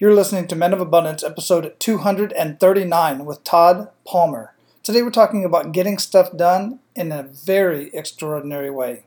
You're listening to Men of Abundance, episode 239 with Todd Palmer. Today we're talking about getting stuff done in a very extraordinary way.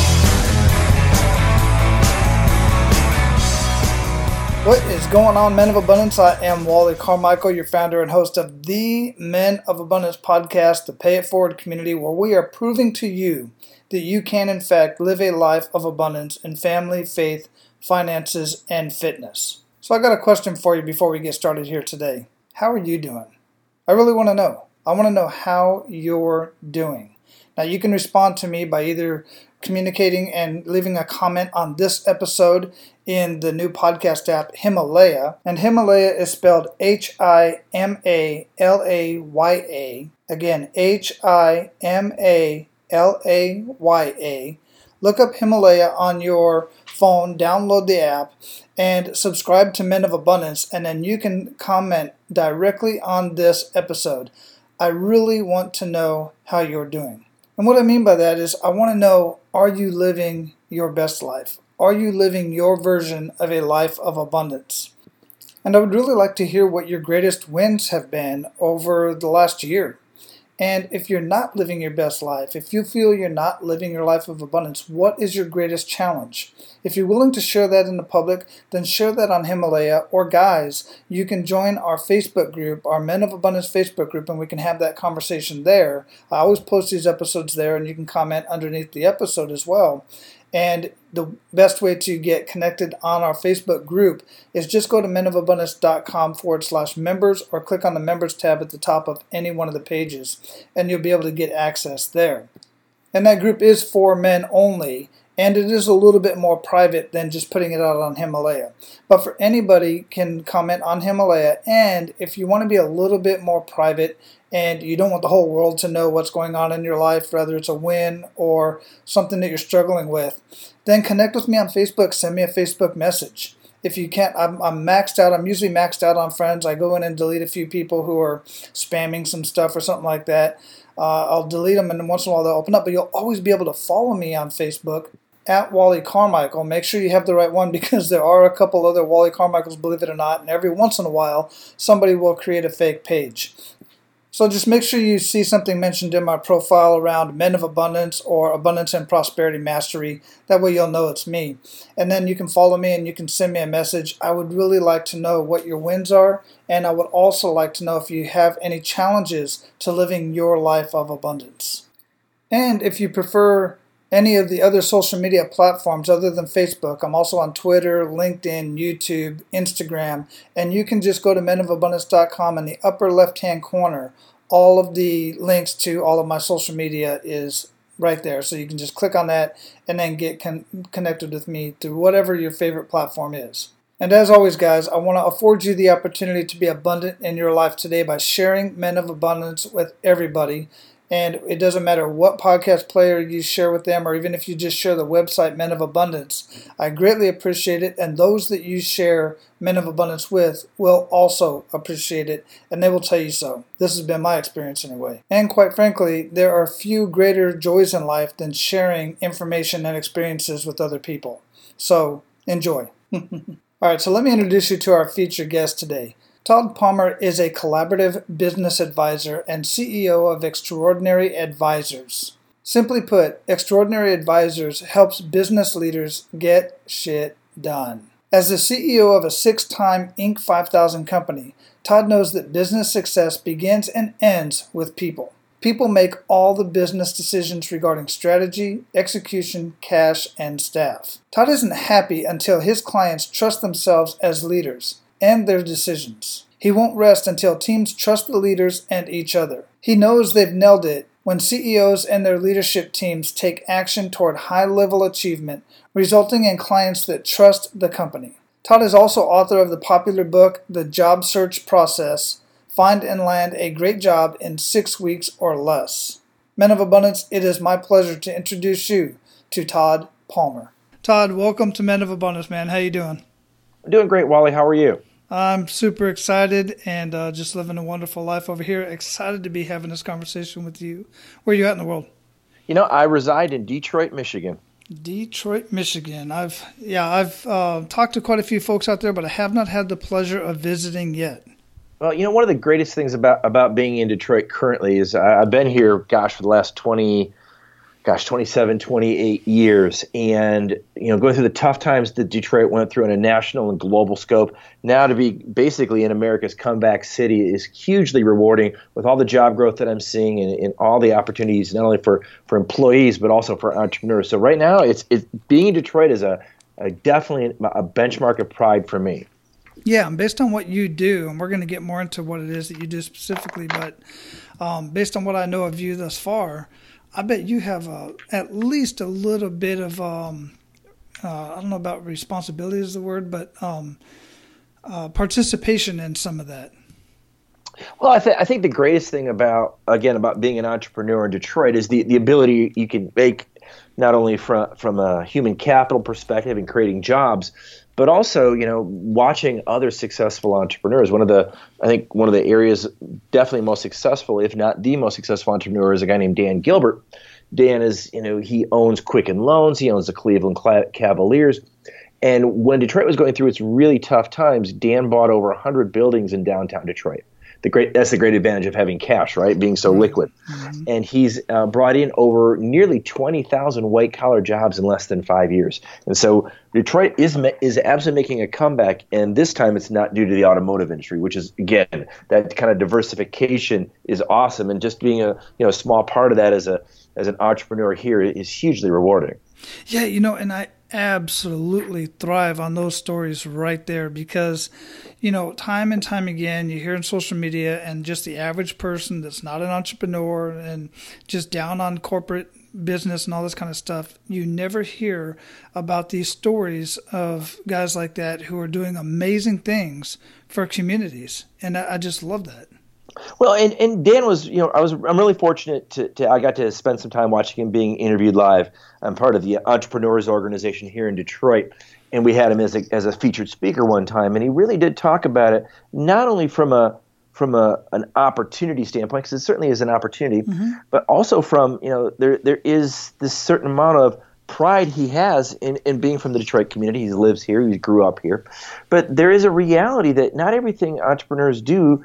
What is going on, Men of Abundance? I am Wally Carmichael, your founder and host of the Men of Abundance podcast, the Pay It Forward community, where we are proving to you that you can, in fact, live a life of abundance in family, faith, finances, and fitness. So, I got a question for you before we get started here today. How are you doing? I really want to know. I want to know how you're doing. Now, you can respond to me by either communicating and leaving a comment on this episode in the new podcast app Himalaya. And Himalaya is spelled H I M A L A Y A. Again, H I M A L A Y A. Look up Himalaya on your phone, download the app, and subscribe to Men of Abundance, and then you can comment directly on this episode. I really want to know how you're doing. And what I mean by that is, I want to know are you living your best life? Are you living your version of a life of abundance? And I would really like to hear what your greatest wins have been over the last year. And if you're not living your best life, if you feel you're not living your life of abundance, what is your greatest challenge? If you're willing to share that in the public, then share that on Himalaya. Or, guys, you can join our Facebook group, our Men of Abundance Facebook group, and we can have that conversation there. I always post these episodes there, and you can comment underneath the episode as well. And the best way to get connected on our Facebook group is just go to menofabundance.com forward slash members or click on the members tab at the top of any one of the pages and you'll be able to get access there. And that group is for men only and it is a little bit more private than just putting it out on Himalaya. But for anybody can comment on Himalaya and if you want to be a little bit more private and you don't want the whole world to know what's going on in your life, whether it's a win or something that you're struggling with, then connect with me on Facebook. Send me a Facebook message. If you can't, I'm, I'm maxed out. I'm usually maxed out on friends. I go in and delete a few people who are spamming some stuff or something like that. Uh, I'll delete them, and once in a while they'll open up. But you'll always be able to follow me on Facebook at Wally Carmichael. Make sure you have the right one because there are a couple other Wally Carmichaels, believe it or not, and every once in a while somebody will create a fake page. So just make sure you see something mentioned in my profile around Men of Abundance or Abundance and Prosperity Mastery. That way you'll know it's me. And then you can follow me and you can send me a message. I would really like to know what your wins are, and I would also like to know if you have any challenges to living your life of abundance. And if you prefer any of the other social media platforms other than Facebook. I'm also on Twitter, LinkedIn, YouTube, Instagram, and you can just go to menofabundance.com in the upper left hand corner. All of the links to all of my social media is right there. So you can just click on that and then get con- connected with me through whatever your favorite platform is. And as always, guys, I want to afford you the opportunity to be abundant in your life today by sharing Men of Abundance with everybody. And it doesn't matter what podcast player you share with them, or even if you just share the website Men of Abundance. I greatly appreciate it, and those that you share Men of Abundance with will also appreciate it, and they will tell you so. This has been my experience anyway. And quite frankly, there are few greater joys in life than sharing information and experiences with other people. So enjoy. All right, so let me introduce you to our featured guest today. Todd Palmer is a collaborative business advisor and CEO of Extraordinary Advisors. Simply put, Extraordinary Advisors helps business leaders get shit done. As the CEO of a six time Inc. 5000 company, Todd knows that business success begins and ends with people. People make all the business decisions regarding strategy, execution, cash, and staff. Todd isn't happy until his clients trust themselves as leaders and their decisions. He won't rest until teams trust the leaders and each other. He knows they've nailed it when CEOs and their leadership teams take action toward high level achievement, resulting in clients that trust the company. Todd is also author of the popular book, The Job Search Process Find and Land a Great Job in Six Weeks or Less. Men of Abundance, it is my pleasure to introduce you to Todd Palmer. Todd, welcome to Men of Abundance, man. How you doing? I'm doing great, Wally. How are you? I'm super excited and uh, just living a wonderful life over here. Excited to be having this conversation with you. Where are you at in the world? You know, I reside in Detroit, Michigan. Detroit, Michigan. I've yeah, I've uh, talked to quite a few folks out there, but I have not had the pleasure of visiting yet. Well, you know, one of the greatest things about about being in Detroit currently is I've been here, gosh, for the last twenty gosh, 27, 28 years. And, you know, going through the tough times that Detroit went through on a national and global scope, now to be basically in America's comeback city is hugely rewarding with all the job growth that I'm seeing and, and all the opportunities, not only for, for employees, but also for entrepreneurs. So right now, it's, it's being in Detroit is a, a definitely a benchmark of pride for me. Yeah, based on what you do, and we're going to get more into what it is that you do specifically, but um, based on what I know of you thus far, I bet you have a, at least a little bit of um, uh, I don't know about responsibility is the word, but um, uh, participation in some of that. Well, I, th- I think the greatest thing about again about being an entrepreneur in Detroit is the, the ability you can make not only from from a human capital perspective and creating jobs, but also you know watching other successful entrepreneurs one of the i think one of the areas definitely most successful if not the most successful entrepreneur is a guy named dan gilbert. Dan is you know he owns quicken loans he owns the cleveland cavaliers and when detroit was going through its really tough times dan bought over 100 buildings in downtown detroit the great that's the great advantage of having cash, right? Being so liquid. Mm-hmm. And he's uh, brought in over nearly 20,000 white collar jobs in less than five years. And so Detroit is is absolutely making a comeback, and this time it's not due to the automotive industry, which is again that kind of diversification is awesome, and just being a you know small part of that as a as an entrepreneur here is hugely rewarding. Yeah, you know, and I absolutely thrive on those stories right there because, you know, time and time again, you hear in social media and just the average person that's not an entrepreneur and just down on corporate business and all this kind of stuff, you never hear about these stories of guys like that who are doing amazing things for communities. And I, just love that. Well, and, and Dan was, you know, I was, I'm really fortunate to, to, I got to spend some time watching him being interviewed live. I'm part of the Entrepreneurs Organization here in Detroit, and we had him as a, as a featured speaker one time, and he really did talk about it, not only from a, from a, an opportunity standpoint, because it certainly is an opportunity, mm-hmm. but also from, you know, there, there is this certain amount of pride he has in, in being from the Detroit community. He lives here, he grew up here. But there is a reality that not everything entrepreneurs do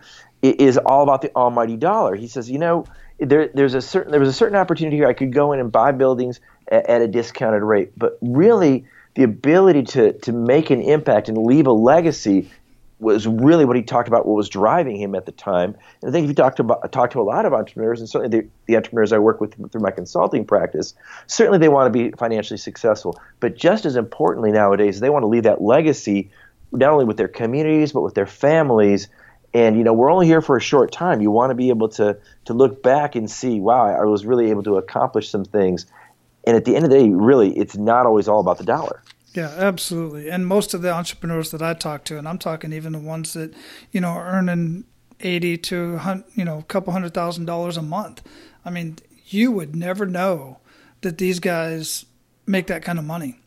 is all about the almighty dollar. He says, you know, there, there's a certain there was a certain opportunity here. I could go in and buy buildings at, at, a discounted rate, but really the ability to to make an impact and leave a legacy was really what he talked about. What was driving him at the time. And I think if you talk to talk to a lot of entrepreneurs, and certainly the, the entrepreneurs I work with through my consulting practice, certainly they want to be financially successful. But just as importantly nowadays, they want to leave that legacy not only with their communities but with their families and you know we're only here for a short time. You want to be able to to look back and see wow i was really able to accomplish some things. And at the end of the day really it's not always all about the dollar. Yeah absolutely. And most of the entrepreneurs that i talk to and i'm talking even the ones that you know are earning 80 to you know a couple hundred thousand dollars a month i mean you would never know that these guys make that kind of money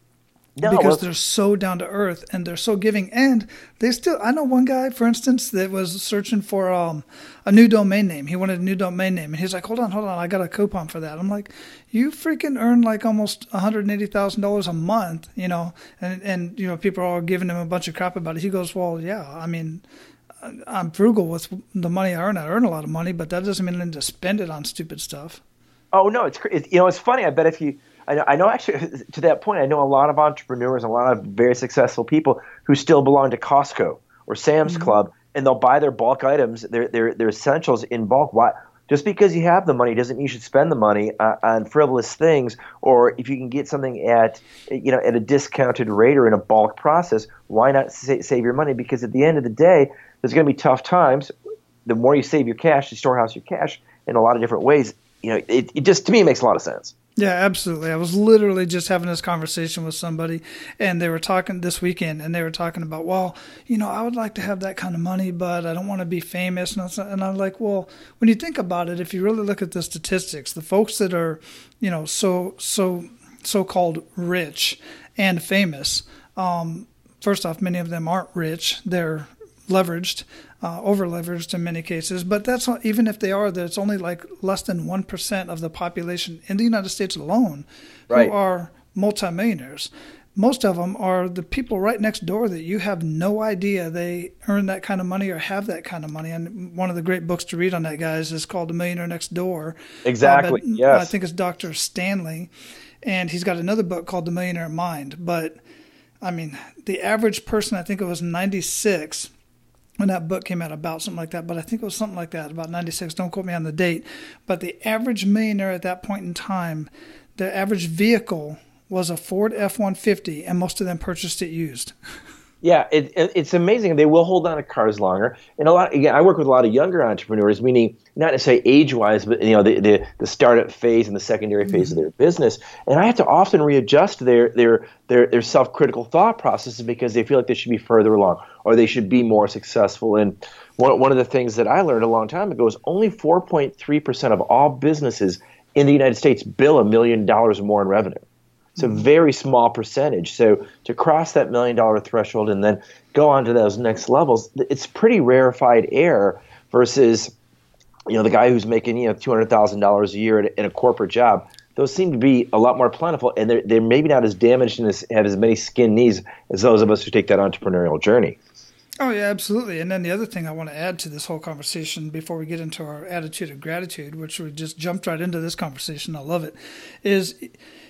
no, because well, they're so down to earth and they're so giving. And they still, I know one guy, for instance, that was searching for um, a new domain name. He wanted a new domain name, and he's like, "Hold on, hold on, I got a coupon for that." I'm like, "You freaking earn like almost one hundred eighty thousand dollars a month, you know?" And and you know, people are all giving him a bunch of crap about it. He goes, "Well, yeah, I mean." I'm frugal with the money I earn. I earn a lot of money, but that doesn't mean I need to spend it on stupid stuff. Oh no, it's you know it's funny. I bet if you I know, I know actually to that point, I know a lot of entrepreneurs, a lot of very successful people who still belong to Costco or Sam's mm-hmm. Club, and they'll buy their bulk items, their their their essentials in bulk. Why? Just because you have the money doesn't mean you should spend the money uh, on frivolous things. Or if you can get something at you know at a discounted rate or in a bulk process, why not sa- save your money? Because at the end of the day, there's going to be tough times. The more you save your cash, you storehouse your cash in a lot of different ways. You know, it, it just to me it makes a lot of sense. Yeah, absolutely. I was literally just having this conversation with somebody, and they were talking this weekend, and they were talking about, well, you know, I would like to have that kind of money, but I don't want to be famous. And I'm like, well, when you think about it, if you really look at the statistics, the folks that are, you know, so so so-called rich and famous, um, first off, many of them aren't rich; they're leveraged uh, over leveraged in many cases. But that's not, even if they are, there's only like less than 1% of the population in the United States alone right. who are multimillionaires. Most of them are the people right next door that you have no idea they earn that kind of money or have that kind of money. And one of the great books to read on that, guys, is called The Millionaire Next Door. Exactly. Uh, yes. I think it's Dr. Stanley. And he's got another book called The Millionaire Mind. But I mean, the average person, I think it was 96, when that book came out about something like that, but I think it was something like that, about 96. Don't quote me on the date. But the average millionaire at that point in time, the average vehicle was a Ford F 150, and most of them purchased it used. Yeah, it, it, it's amazing. They will hold on to cars longer, and a lot. Again, I work with a lot of younger entrepreneurs, meaning not necessarily age-wise, but you know the, the, the startup phase and the secondary phase mm-hmm. of their business. And I have to often readjust their their their their self-critical thought processes because they feel like they should be further along or they should be more successful. And one one of the things that I learned a long time ago is only 4.3 percent of all businesses in the United States bill a million dollars or more in revenue. It's a very small percentage. So to cross that million dollar threshold and then go on to those next levels, it's pretty rarefied air versus you know the guy who's making you know two hundred thousand dollars a year in a corporate job. Those seem to be a lot more plentiful, and they're, they're maybe not as damaged and as, have as many skin knees as those of us who take that entrepreneurial journey. Oh yeah, absolutely. And then the other thing I want to add to this whole conversation before we get into our attitude of gratitude, which we just jumped right into this conversation, I love it, is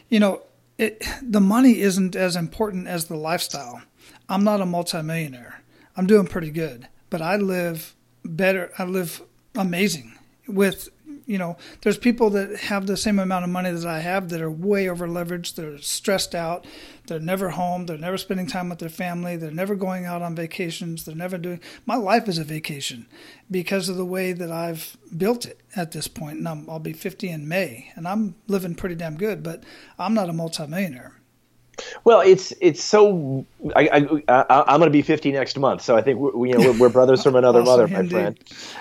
you know, it, the money isn't as important as the lifestyle. I'm not a multimillionaire. I'm doing pretty good, but I live better. I live amazing with you know, there's people that have the same amount of money that I have that are way over leveraged. They're stressed out. They're never home. They're never spending time with their family. They're never going out on vacations. They're never doing. My life is a vacation because of the way that I've built it at this point. And i will be 50 in May, and I'm living pretty damn good. But I'm not a multimillionaire. Well, it's it's so. I, I, am going to be 50 next month, so I think we, you know we're, we're brothers from another awesome, mother, my indeed. friend.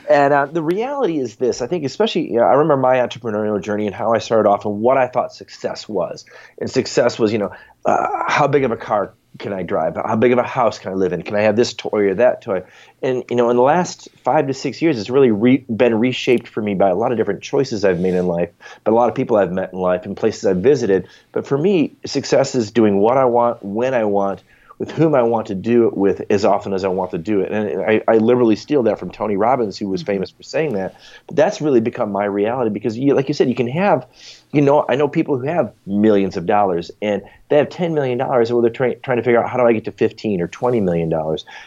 And uh, the reality is this: I think, especially, you know, I remember my entrepreneurial journey and how I started off and what I thought success was. And success was, you know, uh, how big of a car can I drive? How big of a house can I live in? Can I have this toy or that toy? And you know, in the last five to six years, it's really re- been reshaped for me by a lot of different choices I've made in life, but a lot of people I've met in life and places I've visited. But for me, success is doing what I want when I want with whom I want to do it with as often as I want to do it. And I, I literally steal that from Tony Robbins, who was mm-hmm. famous for saying that. But that's really become my reality because, you, like you said, you can have, you know, I know people who have millions of dollars and they have $10 million and well, they're trying, trying to figure out how do I get to 15 or $20 million.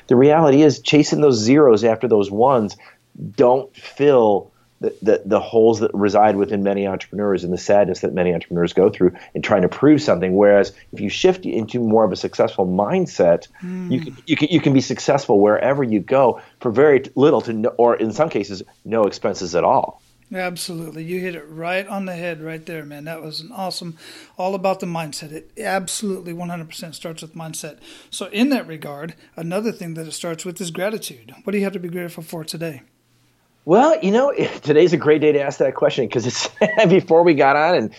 The reality is chasing those zeros after those ones don't fill the, the, the holes that reside within many entrepreneurs and the sadness that many entrepreneurs go through in trying to prove something. Whereas if you shift into more of a successful mindset, mm. you, can, you, can, you can be successful wherever you go for very little to no, or in some cases, no expenses at all. Absolutely. You hit it right on the head right there, man. That was an awesome, all about the mindset. It absolutely 100% starts with mindset. So, in that regard, another thing that it starts with is gratitude. What do you have to be grateful for today? Well, you know, today's a great day to ask that question because it's before we got on and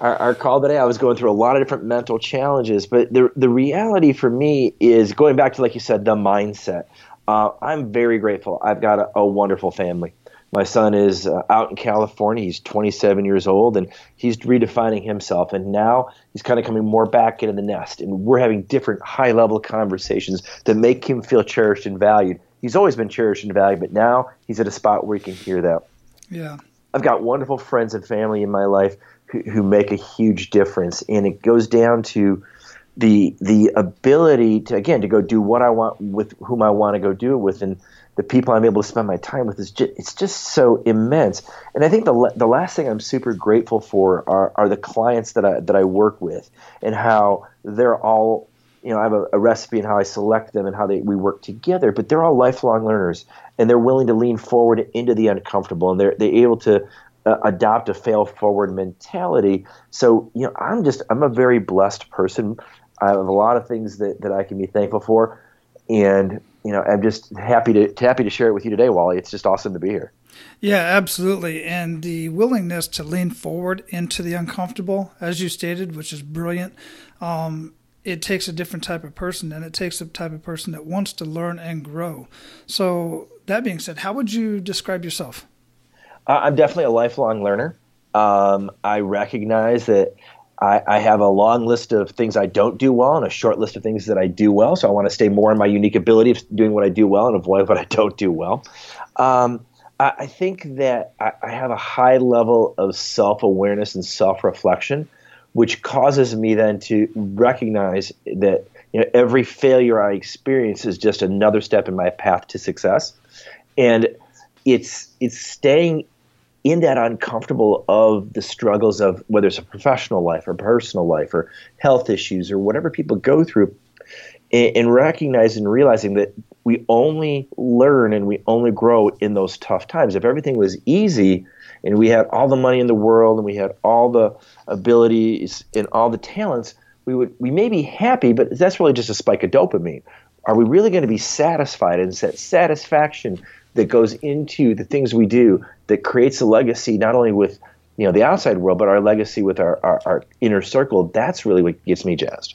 our, our, call today, I was going through a lot of different mental challenges. But the the reality for me is going back to, like you said, the mindset. Uh, I'm very grateful. I've got a, a wonderful family. My son is uh, out in California. He's 27 years old and he's redefining himself. And now he's kind of coming more back into the nest. And we're having different high level conversations that make him feel cherished and valued he's always been cherished and valued, but now he's at a spot where he can hear that. Yeah. I've got wonderful friends and family in my life who, who make a huge difference, and it goes down to the the ability to again to go do what I want with whom I want to go do it with, and the people I'm able to spend my time with is just it's just so immense. And I think the the last thing I'm super grateful for are are the clients that I that I work with and how they're all you know, I have a, a recipe and how I select them and how they, we work together, but they're all lifelong learners and they're willing to lean forward into the uncomfortable and they're, they're able to uh, adopt a fail forward mentality. So, you know, I'm just, I'm a very blessed person. I have a lot of things that, that I can be thankful for. And, you know, I'm just happy to, happy to share it with you today, Wally. It's just awesome to be here. Yeah, absolutely. And the willingness to lean forward into the uncomfortable, as you stated, which is brilliant. Um, it takes a different type of person and it takes a type of person that wants to learn and grow. So, that being said, how would you describe yourself? I'm definitely a lifelong learner. Um, I recognize that I, I, have a long list of things I don't do well and a short list of things that I do well. So I want to stay more in my unique ability of doing what I do well and avoid what I don't do well. Um, I, I, think that I, I, have a high level of self awareness and self reflection, which causes me then to recognize that you know, every failure I experience is just another step in my path to success. And it's it's staying in that uncomfortable of the struggles of whether it's a professional life or personal life or health issues or whatever people go through and, and recognizing and realizing that we only learn and we only grow in those tough times. If everything was easy and we had all the money in the world and we had all the abilities and all the talents we would we may be happy but that's really just a spike of dopamine. Are we really going to be satisfied? And that satisfaction that goes into the things we do that creates a legacy not only with you know the outside world but our legacy with our, our, our inner circle that's really what gets me jazzed.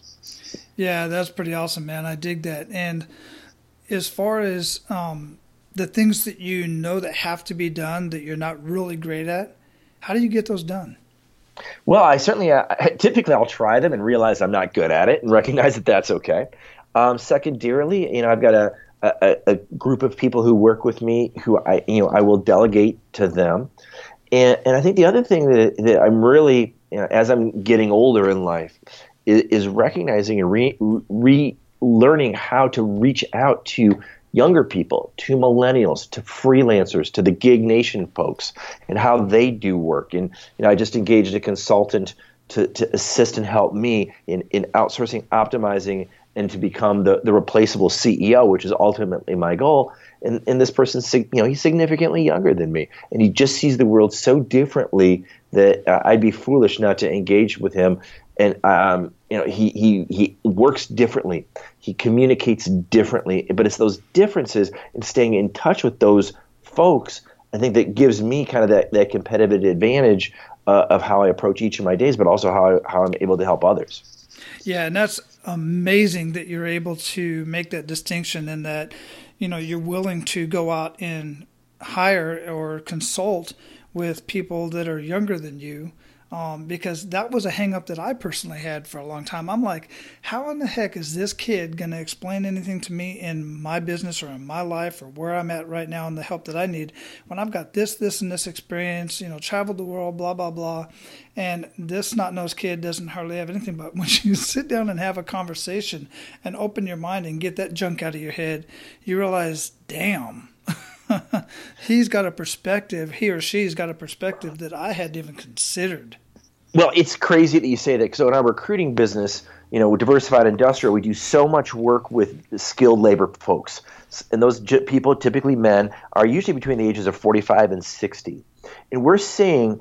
Yeah that's pretty awesome man. I dig that. And as far as um, the things that you know that have to be done that you're not really great at how do you get those done well i certainly uh, typically i'll try them and realize i'm not good at it and recognize that that's okay um, secondarily you know i've got a a, a, group of people who work with me who I you know I will delegate to them. And, and I think the other thing that, that I'm really you know, as I'm getting older in life is, is recognizing and re, re learning how to reach out to younger people, to millennials, to freelancers, to the gig nation folks, and how they do work. And you know, I just engaged a consultant to, to assist and help me in, in outsourcing, optimizing, and to become the, the replaceable CEO, which is ultimately my goal. And, and this person's, you know, he's significantly younger than me, and he just sees the world so differently that uh, I'd be foolish not to engage with him. And um, you know, he he he works differently. He communicates differently, but it's those differences and staying in touch with those folks. I think that gives me kind of that, that competitive advantage uh, of how I approach each of my days, but also how I, how I'm able to help others. Yeah, and that's amazing that you're able to make that distinction and that you know you're willing to go out and hire or consult with people that are younger than you um, because that was a hangup that I personally had for a long time. I'm like, how in the heck is this kid going to explain anything to me in my business or in my life or where I'm at right now and the help that I need when I've got this, this, and this experience, you know, traveled the world, blah, blah, blah. And this not nosed kid doesn't hardly have anything. But when you sit down and have a conversation and open your mind and get that junk out of your head, you realize, damn. he's got a perspective, he or she's got a perspective that I hadn't even considered. Well, it's crazy that you say that. So in our recruiting business, you know, diversified industrial, we do so much work with skilled labor folks, and those people, typically men, are usually between the ages of 45 and 60, and we're seeing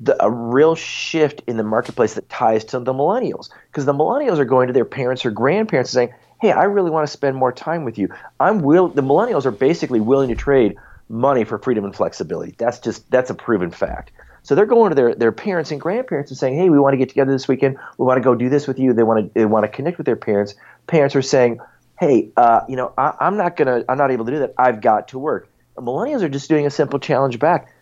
the, a real shift in the marketplace that ties to the millennials, because the millennials are going to their parents or grandparents and saying, hey, I really want to spend more time with you. I'm will. The millennials are basically willing to trade money for freedom and flexibility. That's just that's a proven fact. So they're going to their, their parents and grandparents and saying, "Hey, we want to get together this weekend. We want to go do this with you." They want to they want to connect with their parents. Parents are saying, "Hey, uh, you know, I, I'm not gonna I'm not able to do that. I've got to work." millennials are just doing a simple challenge back.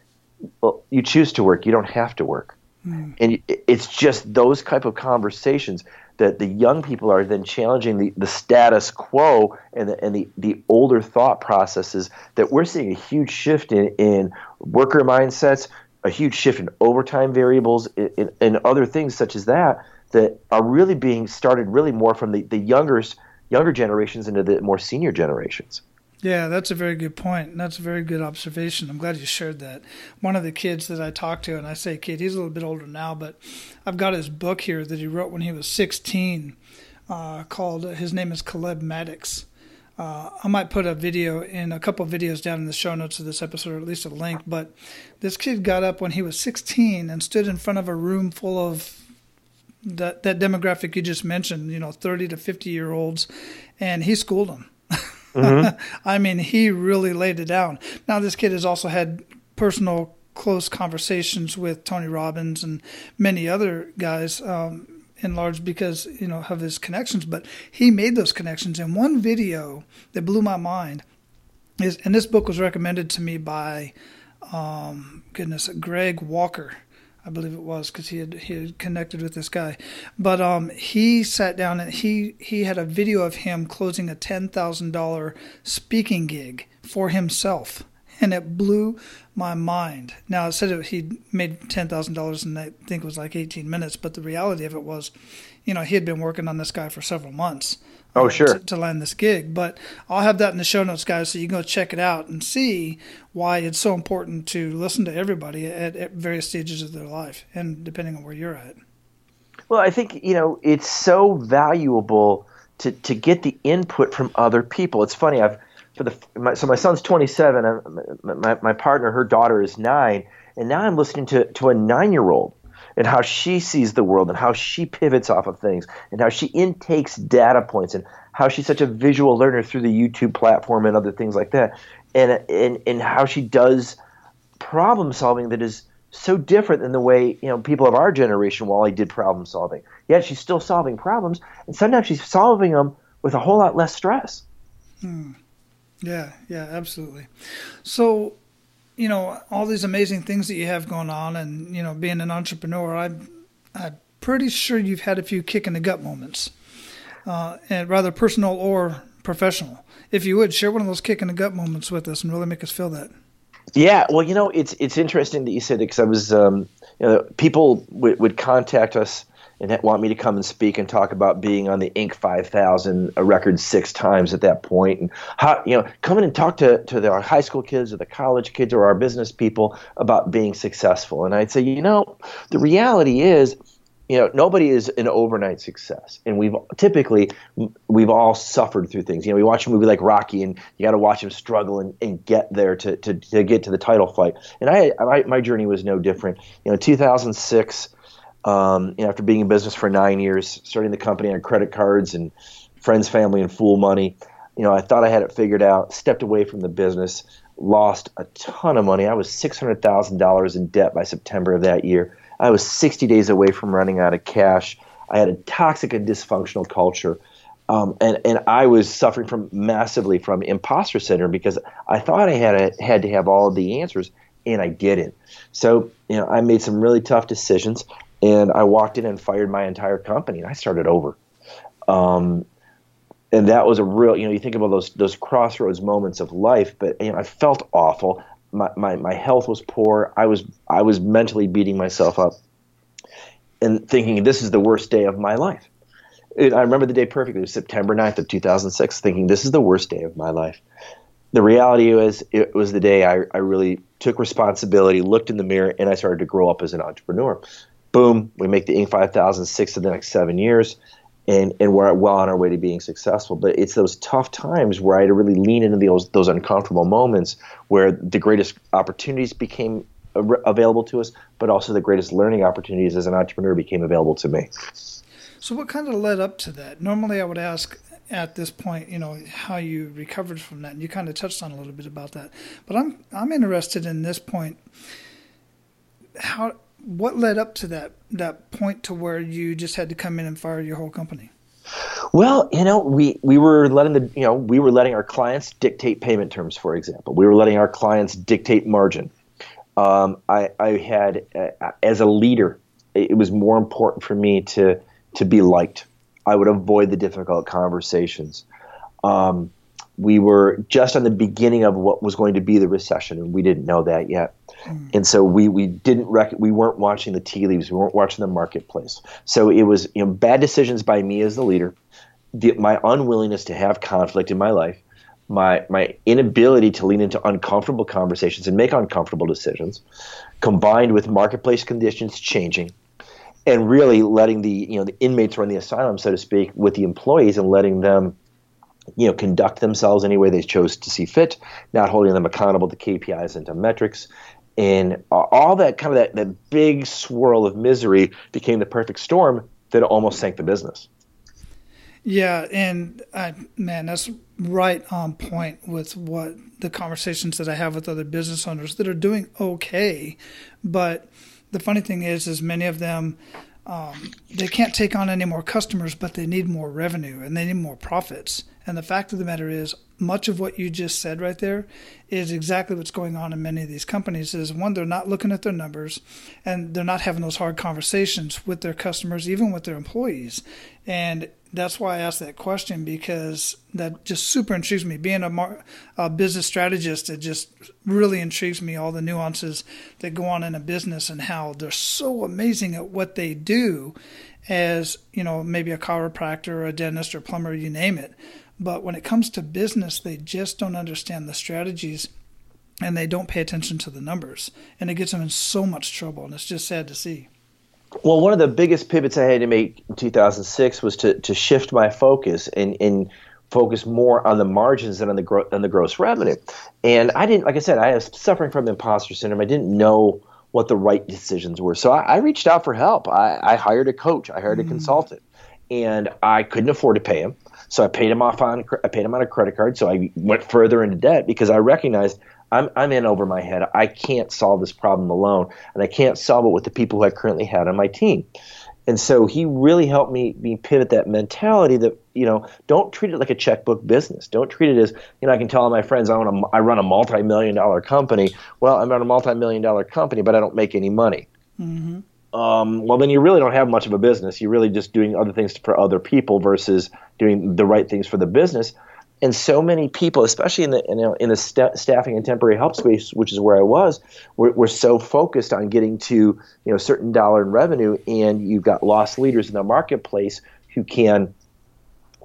Well, you choose to work. You don't have to work. Mm. And it's just those type of conversations that the young people are then challenging the, the status quo and the, and the, the older thought processes that we're seeing a huge shift in, in worker mindsets, a huge shift in overtime variables, and other things such as that that are really being started really more from the, the younger, younger generations into the more senior generations. Yeah, that's a very good point. That's a very good observation. I'm glad you shared that. One of the kids that I talked to, and I say kid, he's a little bit older now, but I've got his book here that he wrote when he was 16 uh, called, his name is Caleb Maddix. Uh, I might put a video in a couple videos down in the show notes of this episode, or at least a link. But this kid got up when he was 16 and stood in front of a room full of that that demographic you just mentioned, you know, 30 to 50 year olds, and he schooled them. Mm-hmm. I mean, he really laid it down. Now, this kid has also had personal close conversations with Tony Robbins and many other guys. Um, in large because you know of his connections, but he made those connections. And one video that blew my mind is, and this book was recommended to me by, um, goodness, Greg Walker. I believe it was because he had he had connected with this guy, but um, he sat down and he he had a video of him closing a ten thousand dollar speaking gig for himself, and it blew my mind. Now it said he made ten thousand dollars and I think it was like eighteen minutes, but the reality of it was, you know, he had been working on this guy for several months. Oh, sure. To, to, land this gig. But I'll have that in the show notes, guys, so you can go check it out and see why it's so important to listen to everybody at, at various stages of their life and depending on where you're at. Well, I think, you know, it's so valuable to, to get the input from other people. It's funny, I've for the my, so my son's 27, my, my partner, her daughter is nine, and now I'm listening to, to a nine year old and how she sees the world and how she pivots off of things and how she intakes data points and how she's such a visual learner through the YouTube platform and other things like that. And and, and how she does problem solving that is so different than the way you know people of our generation Wally did problem solving. Yet she's still solving problems, and sometimes she's solving them with a whole lot less stress. Hmm. Yeah, yeah, absolutely. So you know all these amazing things that you have going on, and you know being an entrepreneur, I'm I'm pretty sure you've had a few kick in the gut moments, uh, and rather personal or professional. If you would share one of those kick in the gut moments with us, and really make us feel that. Yeah, well, you know, it's it's interesting that you said it because I was, um, you know, people w- would contact us and want me to come and speak and talk about being on the Inc. 5000 a record six times at that point, and how you know coming and talk to to our high school kids or the college kids or our business people about being successful. And I'd say, you know, the reality is. You know, nobody is an overnight success, and we've typically we've all suffered through things. You know, we watch a movie like Rocky, and you got to watch him struggle and, and get there to, to, to get to the title fight. And I, I my journey was no different. You know, 2006, um, you know, after being in business for nine years, starting the company on credit cards and friends, family, and fool money, you know, I thought I had it figured out. Stepped away from the business, lost a ton of money. I was six hundred thousand dollars in debt by September of that year. I was sixty days away from running out of cash. I had a toxic and dysfunctional culture. Um, and and I was suffering from massively from imposter syndrome because I thought I had a, had to have all the answers and I didn't. So you know I made some really tough decisions and I walked in and fired my entire company, and I started over. Um, and that was a real, you know, you think about those those crossroads moments of life. But you know, I felt awful. My, my my health was poor. I was I was mentally beating myself up, and thinking this is the worst day of my life. I remember the day perfectly. It was September 9th of 2006, thinking this is the worst day of my life. The reality was it was the day I, I really took responsibility, looked in the mirror, and I started to grow up as an entrepreneur boom, we make the Inc. 5000 six the next seven years, and, and we're well on our way to being successful. But it's those tough times where I had to really lean into those, those uncomfortable moments where the greatest opportunities became available to us, but also the greatest learning opportunities as an entrepreneur became available to me. So, what kind of led up to that? Normally, I would ask at this point, you know, how you recovered from that, and you kind of touched on a little bit about that. But I'm I'm interested in this point. How what led up to that that point to where you just had to come in and fire your whole company? Well, you know, we, we were letting the you know we were letting our clients dictate payment terms, for example. We were letting our clients dictate margin. Um, I, I had uh, as a leader, it was more important for me to to be liked. I would avoid the difficult conversations. Um, we were just on the beginning of what was going to be the recession, and we didn't know that yet. Mm. And so we we didn't rec- we weren't watching the tea leaves, we weren't watching the marketplace. So it was you know bad decisions by me as the leader, the, my unwillingness to have conflict in my life, my my inability to lean into uncomfortable conversations and make uncomfortable decisions, combined with marketplace conditions changing, and really letting the you know the inmates run the asylum, so to speak, with the employees and letting them you know, conduct themselves any way they chose to see fit, not holding them accountable to KPIs and to metrics. And all that kind of that, that big swirl of misery became the perfect storm that almost sank the business. Yeah, and I, man, that's right on point with what the conversations that I have with other business owners that are doing okay, but the funny thing is, is many of them um, they can't take on any more customers, but they need more revenue and they need more profits. And the fact of the matter is, much of what you just said right there is exactly what's going on in many of these companies. Is one, they're not looking at their numbers, and they're not having those hard conversations with their customers, even with their employees. And that's why I asked that question because that just super intrigues me. Being a, mar- a, business strategist, it just really intrigues me all the nuances that go on in a business and how they're so amazing at what they do as, you know, maybe a chiropractor or a dentist or plumber, you name it. But when it comes to business, they just don't understand the strategies and they don't pay attention to the numbers. And it gets them in so much trouble. And it's just sad to see. Well, one of the biggest pivots I had to make in 2006 was to, to shift my focus and, and focus more on the margins than on the gro- on the gross revenue. And I didn't, like I said, I was suffering from imposter syndrome. I didn't know what the right decisions were. So I, I reached out for help. I, I, hired a coach. I hired a mm. consultant, and I couldn't afford to pay him. So I paid him off on I paid him on a credit card. So I went further into debt because I recognized I'm I'm in over my head. I can't solve this problem alone, and I can't solve it with the people who I currently had on my team. And so he really helped me me pivot that mentality that you know don't treat it like a checkbook business. Don't treat it as you know I can tell all my friends I want I run a multi million dollar company. Well, I'm on a multi million dollar company, but I don't make any money. Mm-hmm um, well, then you really don't have much of a business. You're really just doing other things for other people versus doing the right things for the business. And so many people, especially in the in, in the st- staffing and temporary help space, which is where I was, were, were so focused on getting to you know certain dollar in revenue, and you've got lost leaders in the marketplace who can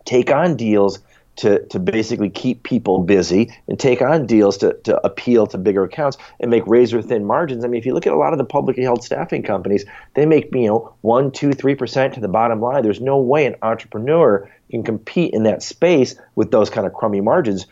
take on deals to, to basically keep people busy and take on deals to, to appeal to bigger accounts and make razor thin margins. I mean, if you look at a lot of the publicly held staffing companies, they make you know one, two, three percent to the bottom line. There's no way an entrepreneur can compete in that space with those kind of crummy margins.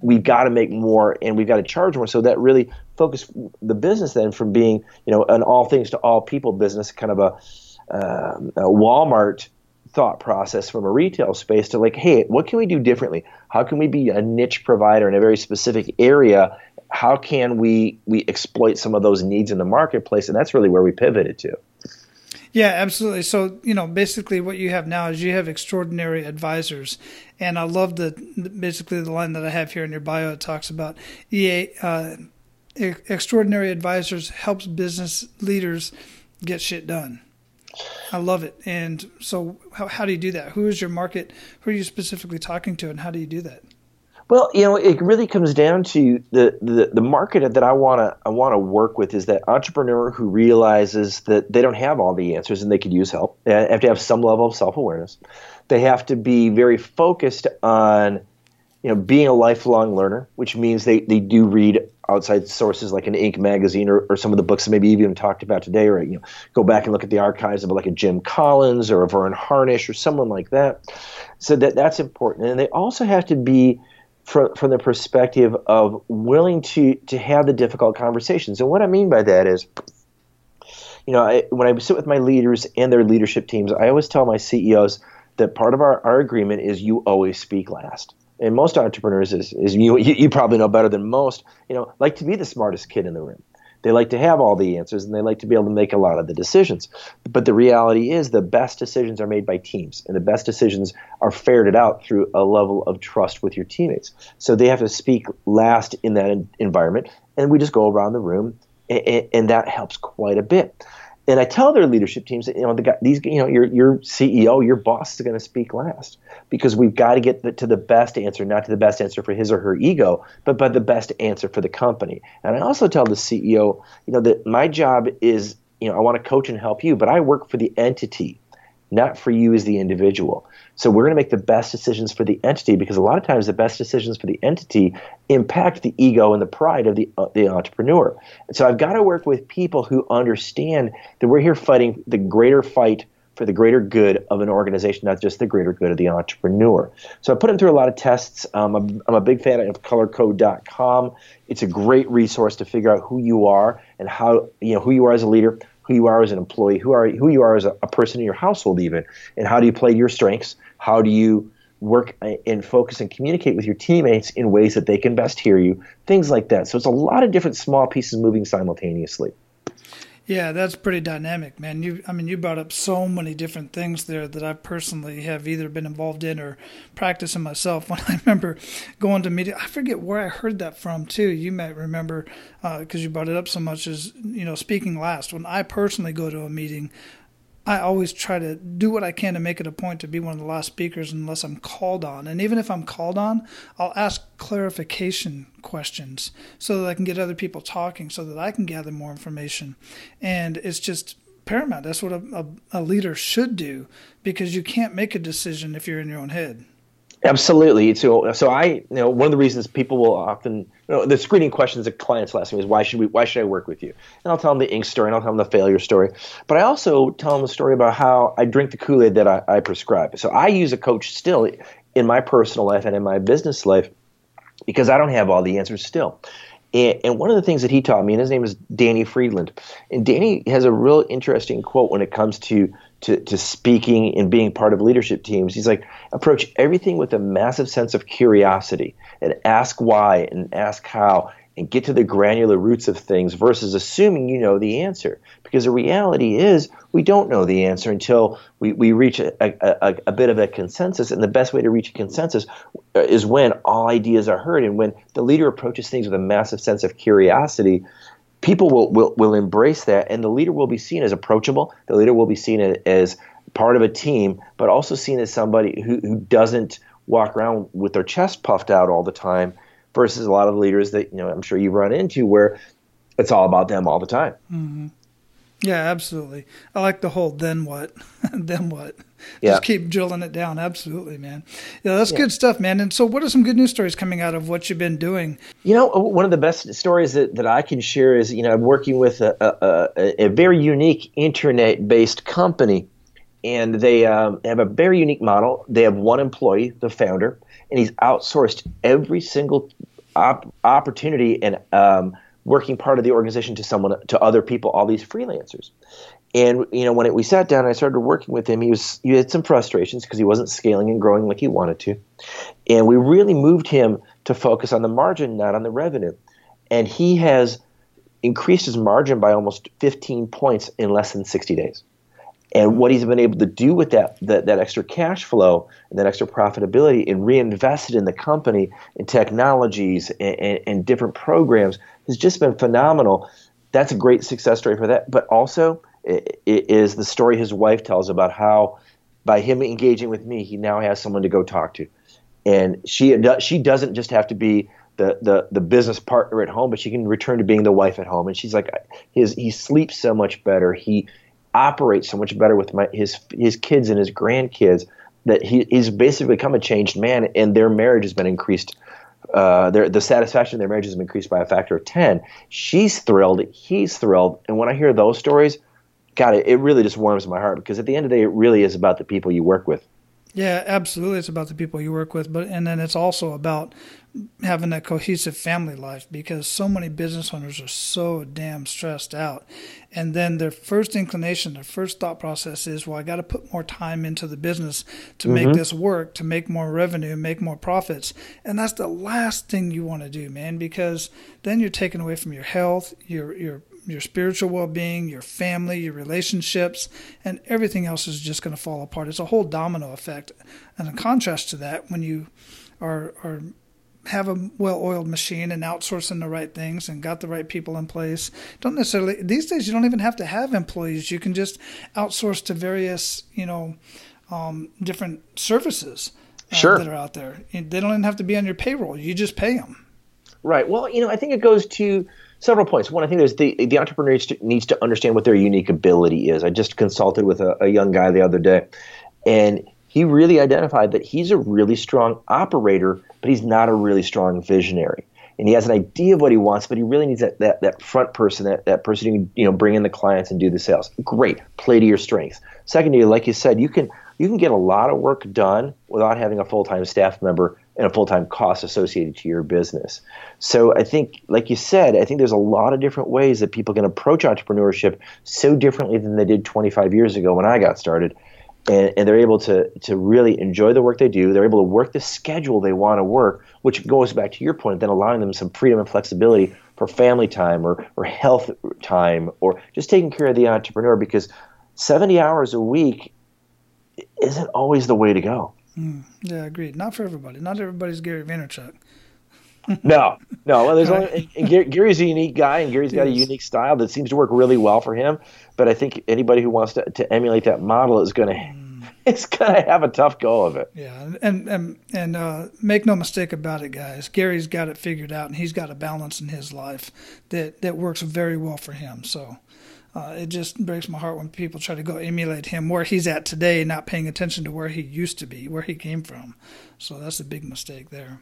We've got to make more and we've got to charge more. So that really focused the business then from being you know an all things to all people business, kind of a, uh, a Walmart thought process from a retail space to like, hey, what can we do differently? How can we be a niche provider in a very specific area? How can we we exploit some of those needs in the marketplace? And that's really where we pivoted to. Yeah, absolutely. So, you know, basically what you have now is you have extraordinary advisors. And I love the basically the line that I have here in your bio. It talks about EA, uh, extraordinary advisors helps business leaders get shit done. I love it. And so, how, how do you do that? Who is your market? Who are you specifically talking to, and how do you do that? Well, you know, it really comes down to the, the, the market that I want to I want to work with is that entrepreneur who realizes that they don't have all the answers and they could use help. They have to have some level of self awareness. They have to be very focused on you know being a lifelong learner, which means they, they do read outside sources like an Inc. magazine or, or some of the books that maybe even talked about today, or you know, go back and look at the archives of like a Jim Collins or a Verne Harnish or someone like that. So that that's important, and they also have to be from from the perspective of willing to to have the difficult conversations. And what I mean by that is. You know, I, when I sit with my leaders and their leadership teams, I always tell my CEOs that part of our, our agreement is you always speak last and most entrepreneurs is, is you, you probably know better than most you know like to be the smartest kid in the room. They like to have all the answers and they like to be able to make a lot of the decisions. But the reality is the best decisions are made by teams and the best decisions are ferreted out through a level of trust with your teammates. So they have to speak last in that environment and we just go around the room and, and that helps quite a bit and I tell their leadership teams that you know the guy, these you know your your CEO, your boss is going to speak last because we've got to get the, to the best answer, not to the best answer for his or her ego, but but the best answer for the company. And I also tell the CEO, you know, that my job is you know I want to coach and help you, but I work for the entity, not for you as the individual. So we're going to make the best decisions for the entity because a lot of times the best decisions for the entity impact the ego and the pride of the uh, the entrepreneur. And so I've got to work with people who understand that we're here fighting the greater fight for the greater good of an organization, not just the greater good of the entrepreneur. So I put them through a lot of tests. Um, I'm, I'm, a big fan of colorcode.com. It's a great resource to figure out who you are and how you know who you are as a leader, who you are as an employee, who are who you are as a, a person in your household, even, and how do you play your strengths? How do you work and focus and communicate with your teammates in ways that they can best hear you? Things like that. So it's a lot of different small pieces moving simultaneously. Yeah, that's pretty dynamic, man. You, I mean, you brought up so many different things there that I personally have either been involved in or practicing myself. When I remember going to meeting, I forget where I heard that from too. You might remember because uh, you brought it up so much as you know, speaking last. When I personally go to a meeting, I always try to do what I can to make it a point to be one of the last speakers unless I'm called on. And even if I'm called on, I'll ask clarification questions so that I can get other people talking so that I can gather more information. And it's just paramount. That's what a, a, a leader should do because you can't make a decision if you're in your own head. Absolutely. So, so I, you know, one of the reasons people will often, you know, the screening questions that clients will ask me is why should we, why should I work with you? And I'll tell them the ink story and I'll tell them the failure story. But I also tell them a story about how I drink the Kool Aid that I, I prescribe. So I use a coach still in my personal life and in my business life because I don't have all the answers still. And, and one of the things that he taught me, and his name is Danny Friedland, and Danny has a real interesting quote when it comes to to, to speaking and being part of leadership teams. He's like, approach everything with a massive sense of curiosity and ask why and ask how and get to the granular roots of things versus assuming you know the answer. Because the reality is, we don't know the answer until we, we reach a, a, a, bit of a consensus. And the best way to reach a consensus uh, is when all ideas are heard and when the leader approaches things with a massive sense of curiosity people will, will, will embrace that, and the leader will be seen as approachable. The leader will be seen as part of a team, but also seen as somebody who, who doesn't walk around with their chest puffed out all the time versus a lot of leaders that you know I'm sure you run into where it's all about them all the time. Mm-hmm. Yeah, absolutely. I like the whole then what, then what. Yeah. Just keep drilling it down. Absolutely, man. Yeah, that's yeah. good stuff, man. And so, what are some good news stories coming out of what you've been doing? You know, one of the best stories that, that I can share is, you know, I'm working with a, a, a very unique internet based company, and they um, have a very unique model. They have one employee, the founder, and he's outsourced every single op- opportunity and um, working part of the organization to someone to other people all these freelancers. And you know when it, we sat down i started working with him. He was he had some frustrations because he wasn't scaling and growing like he wanted to. And we really moved him to focus on the margin not on the revenue. And he has increased his margin by almost 15 points in less than 60 days. And what he's been able to do with that, that, that extra cash flow and that extra profitability and reinvest it in the company in technologies and, and, and different programs has just been phenomenal. That's a great success story for that. But also, it, it is the story his wife tells about how by him engaging with me, he now has someone to go talk to. And she, she doesn't just have to be the, the, the business partner at home, but she can return to being the wife at home. And she's like, his, he sleeps so much better. He, operates so much better with my, his his kids and his grandkids that he, he's basically become a changed man, and their marriage has been increased. Uh, their, the satisfaction of their marriage has increased by a factor of 10. She's thrilled. He's thrilled. And when I hear those stories, God, it, it really just warms my heart because at the end of the day, it really is about the people you work with. Yeah, absolutely. It's about the people you work with, but and then it's also about having a cohesive family life because so many business owners are so damn stressed out. And then their first inclination, their first thought process is, well, I got to put more time into the business to mm-hmm. make this work, to make more revenue, make more profits. And that's the last thing you want to do, man, because then you're taken away from your health, your your your spiritual well-being, your family, your relationships, and everything else is just going to fall apart. It's a whole domino effect. And in contrast to that, when you are are have a well-oiled machine and outsourcing the right things and got the right people in place. Don't necessarily these days you don't even have to have employees. You can just outsource to various, you know, um, different services uh, sure. that are out there. They don't even have to be on your payroll. You just pay them. Right. Well, you know, I think it goes to several points. One, I think there's the the entrepreneur needs to, needs to understand what their unique ability is. I just consulted with a, a young guy the other day, and he really identified that he's a really strong operator, but he's not a really strong visionary. And he has an idea of what he wants, but he really needs that, that, that front person, that, that person who can you know bring in the clients and do the sales. Great, play to your strengths. Secondly, like you said, you can you can get a lot of work done without having a full-time staff member and a full-time cost associated to your business. So I think, like you said, I think there's a lot of different ways that people can approach entrepreneurship so differently than they did 25 years ago when I got started. And, and they're able to, to really enjoy the work they do. They're able to work the schedule they want to work, which goes back to your point, then allowing them some freedom and flexibility for family time or, or health time or just taking care of the entrepreneur because 70 hours a week isn't always the way to go. Mm, yeah, agreed. Not for everybody. Not everybody's Gary Vaynerchuk. no, no. Well, there's only Gary's a unique guy, and Gary's got a unique style that seems to work really well for him. But I think anybody who wants to, to emulate that model is going to mm. it's going to have a tough go of it. Yeah, and and and uh, make no mistake about it, guys. Gary's got it figured out, and he's got a balance in his life that that works very well for him. So uh, it just breaks my heart when people try to go emulate him where he's at today, not paying attention to where he used to be, where he came from. So that's a big mistake there.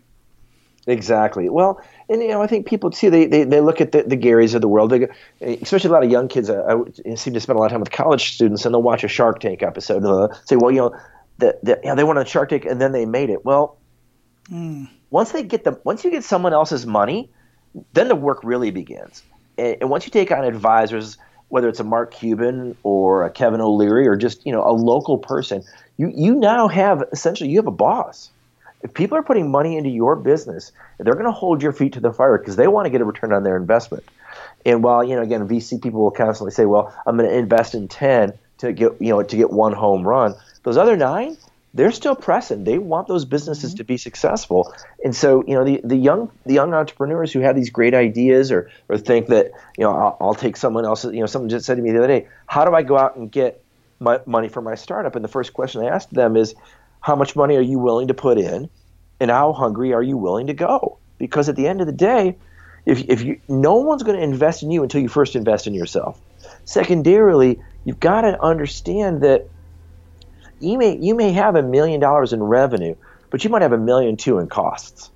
Exactly. Well, and you know, I think people too. They they, they look at the, the Garys of the world, they, especially a lot of young kids. I, I, seem to spend a lot of time with college students, and they'll watch a Shark Tank episode and they'll say, "Well, you know, the, the, you know, they went on Shark Tank and then they made it." Well, mm. once they get the once you get someone else's money, then the work really begins. And, and once you take on advisors whether it's a Mark Cuban or a Kevin O'Leary or just you know a local person, you you now have essentially you have a boss. If people are putting money into your business, they're going to hold your feet to the fire because they want to get a return on their investment. And while you know again VC people will constantly say, well, I'm going to invest in ten to get you know to get one home run. Those other nine, they're still pressing. They want those businesses mm-hmm. to be successful. And so, you know, the, the young the young entrepreneurs who have these great ideas or or think that, you know, I'll, I'll take someone else. You know, someone just said to me the other day, how do I go out and get my money for my startup? And the first question I asked them is, how much money are you willing to put in, and how hungry are you willing to go? Because at the end of the day, if if you no one's going to invest in you until you first invest in yourself. Secondarily, you've got to understand that you may you may have a million dollars in revenue, but you might have a million two in costs.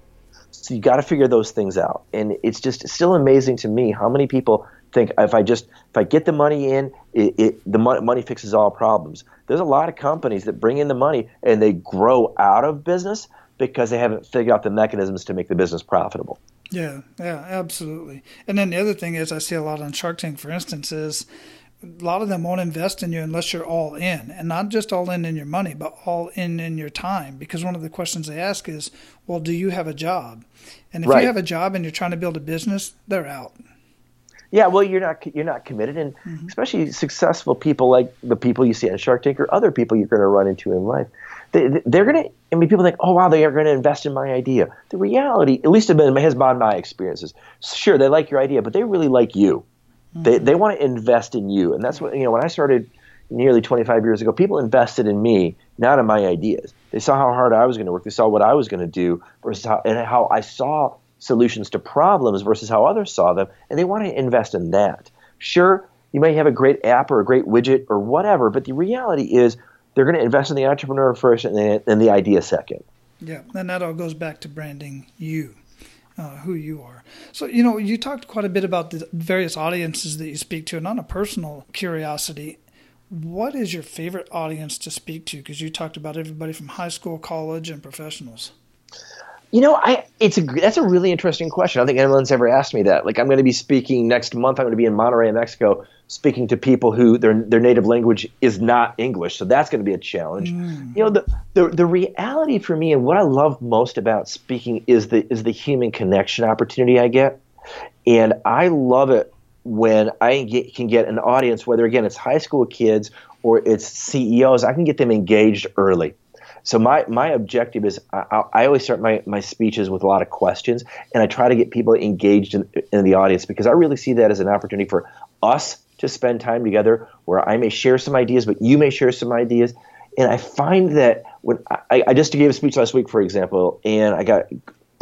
So you got to figure those things out. And it's just still amazing to me how many people think if I just if I get the money in, it, it, the money, money fixes all problems. There's a lot of companies that bring in the money and they grow out of business because they haven't figured out the mechanisms to make the business profitable. Yeah, yeah, absolutely. And then the other thing is I see a lot on Shark Tank, for instance, is a lot of them won't invest in you unless you're all in. And not just all in in your money but all in in your time. Because one of the questions they ask is well do you have a job? And if right. you have a job and you're trying to build a business they're out. Yeah well you're not you're not committed. And mm-hmm. especially successful people like the people you see on shark tank or other people you're going to run into in life. They, they're going to i mean people think oh wow they are going to invest in my idea. The reality at least has been my experiences sure they like your idea but they really like you Mm-hmm. they they want to invest in you, and that's what you know. When I started nearly 25 years ago, people invested in me, not in my ideas. They saw how hard I was going to work. They saw what I was going to do versus how and how I saw solutions to problems versus how others saw them, and they want to invest in that. Sure, you may have a great app or a great widget or whatever, but the reality is they're going to invest in the entrepreneur first and then the idea second. Yeah, and that all goes back to branding you uh, who you are. So, you know, you talked quite a bit about the various audiences that you speak to, and on a personal curiosity, what is your favorite audience to speak to? Because you talked about everybody from high school, college, and professionals. You know, I it's a that's a really interesting question. I don't think anyone's ever asked me that. Like, I'm going to be speaking next month. I'm going to be in Monterrey, Mexico, speaking to people who their their native language is not English. So that's going to be a challenge. Mm. You know, the, the the reality for me and what I love most about speaking is the is the human connection opportunity I get, and I love it when I get, can get an audience, whether again it's high school kids or it's CEOs, I can get them engaged early. So my my objective is I, I, always start my, my speeches with a lot of questions, and I try to get people engaged in, in the audience because I really see that as an opportunity for us to spend time together, where I may share some ideas, but you may share some ideas. And I find that when I, I just gave a speech last week, for example, and I got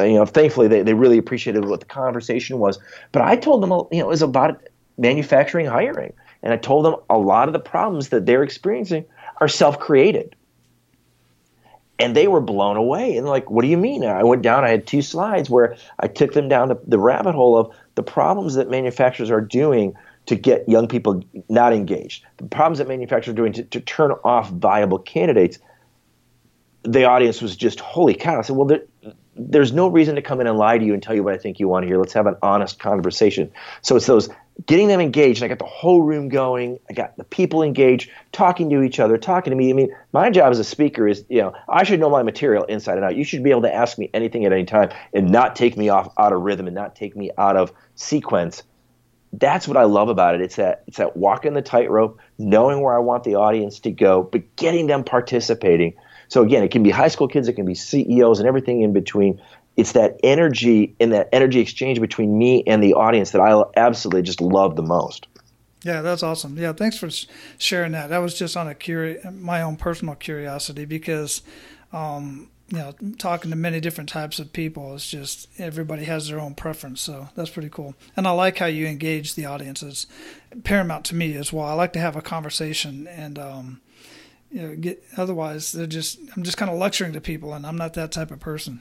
you know, thankfully they, they really appreciated what the conversation was. But I told them, you know, it was about manufacturing hiring. And I told them a lot of the problems that they're experiencing are self created and they were blown away and like what do you mean i went down i had two slides where i took them down the, the rabbit hole of the problems that manufacturers are doing to get young people not engaged. The problems that manufacturers are doing to, to turn off viable candidates. The audience was just holy cow! I said, well, there, there's no reason to come in and lie to you and tell you what I think you want to hear. Let's have an honest conversation. So it's those getting them engaged. I got the whole room going. I got the people engaged, talking to each other, talking to me. I mean, my job as a speaker is, you know, I should know my material inside and out. You should be able to ask me anything at any time and not take me off out of rhythm and not take me out of sequence. That's what I love about it. It's that it's that walking the tightrope, knowing where I want the audience to go, but getting them participating. So again, it can be high school kids, it can be CEOs and everything in between it's that energy and that energy exchange between me and the audience that I absolutely just love the most. Yeah, that's awesome. Yeah, thanks for sharing that. That was just on a curi- my own personal curiosity because, um, you know, talking to many different types of people is just everybody has their own preference. So that's pretty cool. And I like how you engage the audience. It's paramount to me as well. I like to have a conversation and, um, you know, get otherwise they're just I'm just kind of lecturing to people, and I'm not that type of person.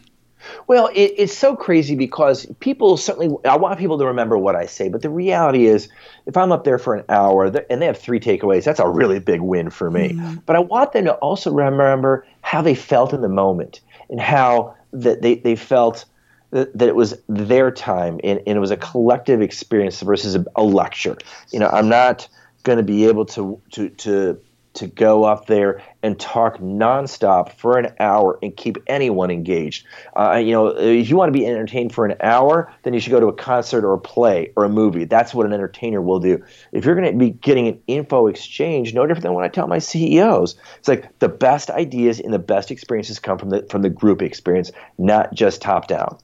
Well, it, it's so crazy because people certainly, I want people to remember what I say, but the reality is, if I'm up there for an hour and they have three takeaways, that's a really big win for me. Mm-hmm. But I want them to also remember how they felt in the moment and how that they, they felt that, that it was their time and, and, it was a collective experience versus a, a lecture. You know, I'm not going to be able to, to, to to go up there and talk nonstop for an hour and keep anyone engaged. Uh, you know, if you want to be entertained for an hour, then you should go to a concert or a play or a movie. That's what an entertainer will do. If you're going to be getting an info exchange, no different than what I tell my CEOs. It's like the best ideas and the best experiences come from the from the group experience, not just top down.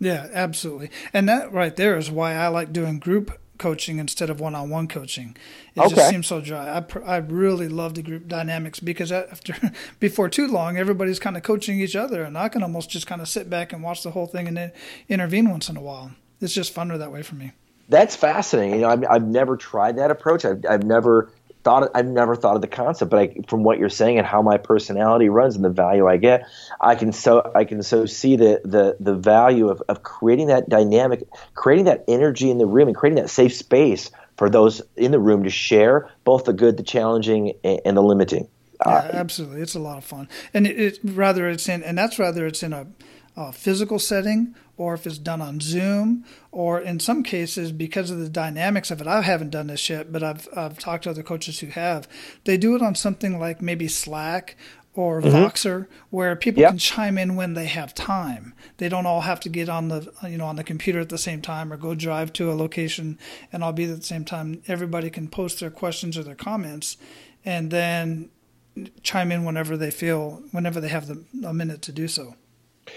Yeah, absolutely. And that right there is why I like doing group coaching instead of one-on-one coaching. It okay. just seems so dry. I, I really love the group dynamics because after before too long, everybody's kind of coaching each other, and I can almost just kind of sit back and watch the whole thing and then intervene once in a while. It's just funner that way for me. That's fascinating. You know, I've, I've never tried that approach. I've, I've never thought I've never thought of the concept, but I, from what you're saying and how my personality runs and the value I get, I can so I can so see the the the value of, of creating that dynamic, creating that energy in the room, and creating that safe space for those in the room to share both the good, the challenging, and, the limiting. Yeah, absolutely, it's a lot of fun, and it, it rather it's in and that's rather it's in a uh, physical setting or if it's done on Zoom, or in some cases, because of the dynamics of it, I haven't done this yet, but I've, I've talked to other coaches who have. They do it on something like maybe Slack or mm-hmm. Voxer, where people yep. can chime in when they have time. They don't all have to get on the you know on the computer at the same time or go drive to a location and all be at the same time. Everybody can post their questions or their comments, and then chime in whenever they feel whenever they have the, a minute to do so.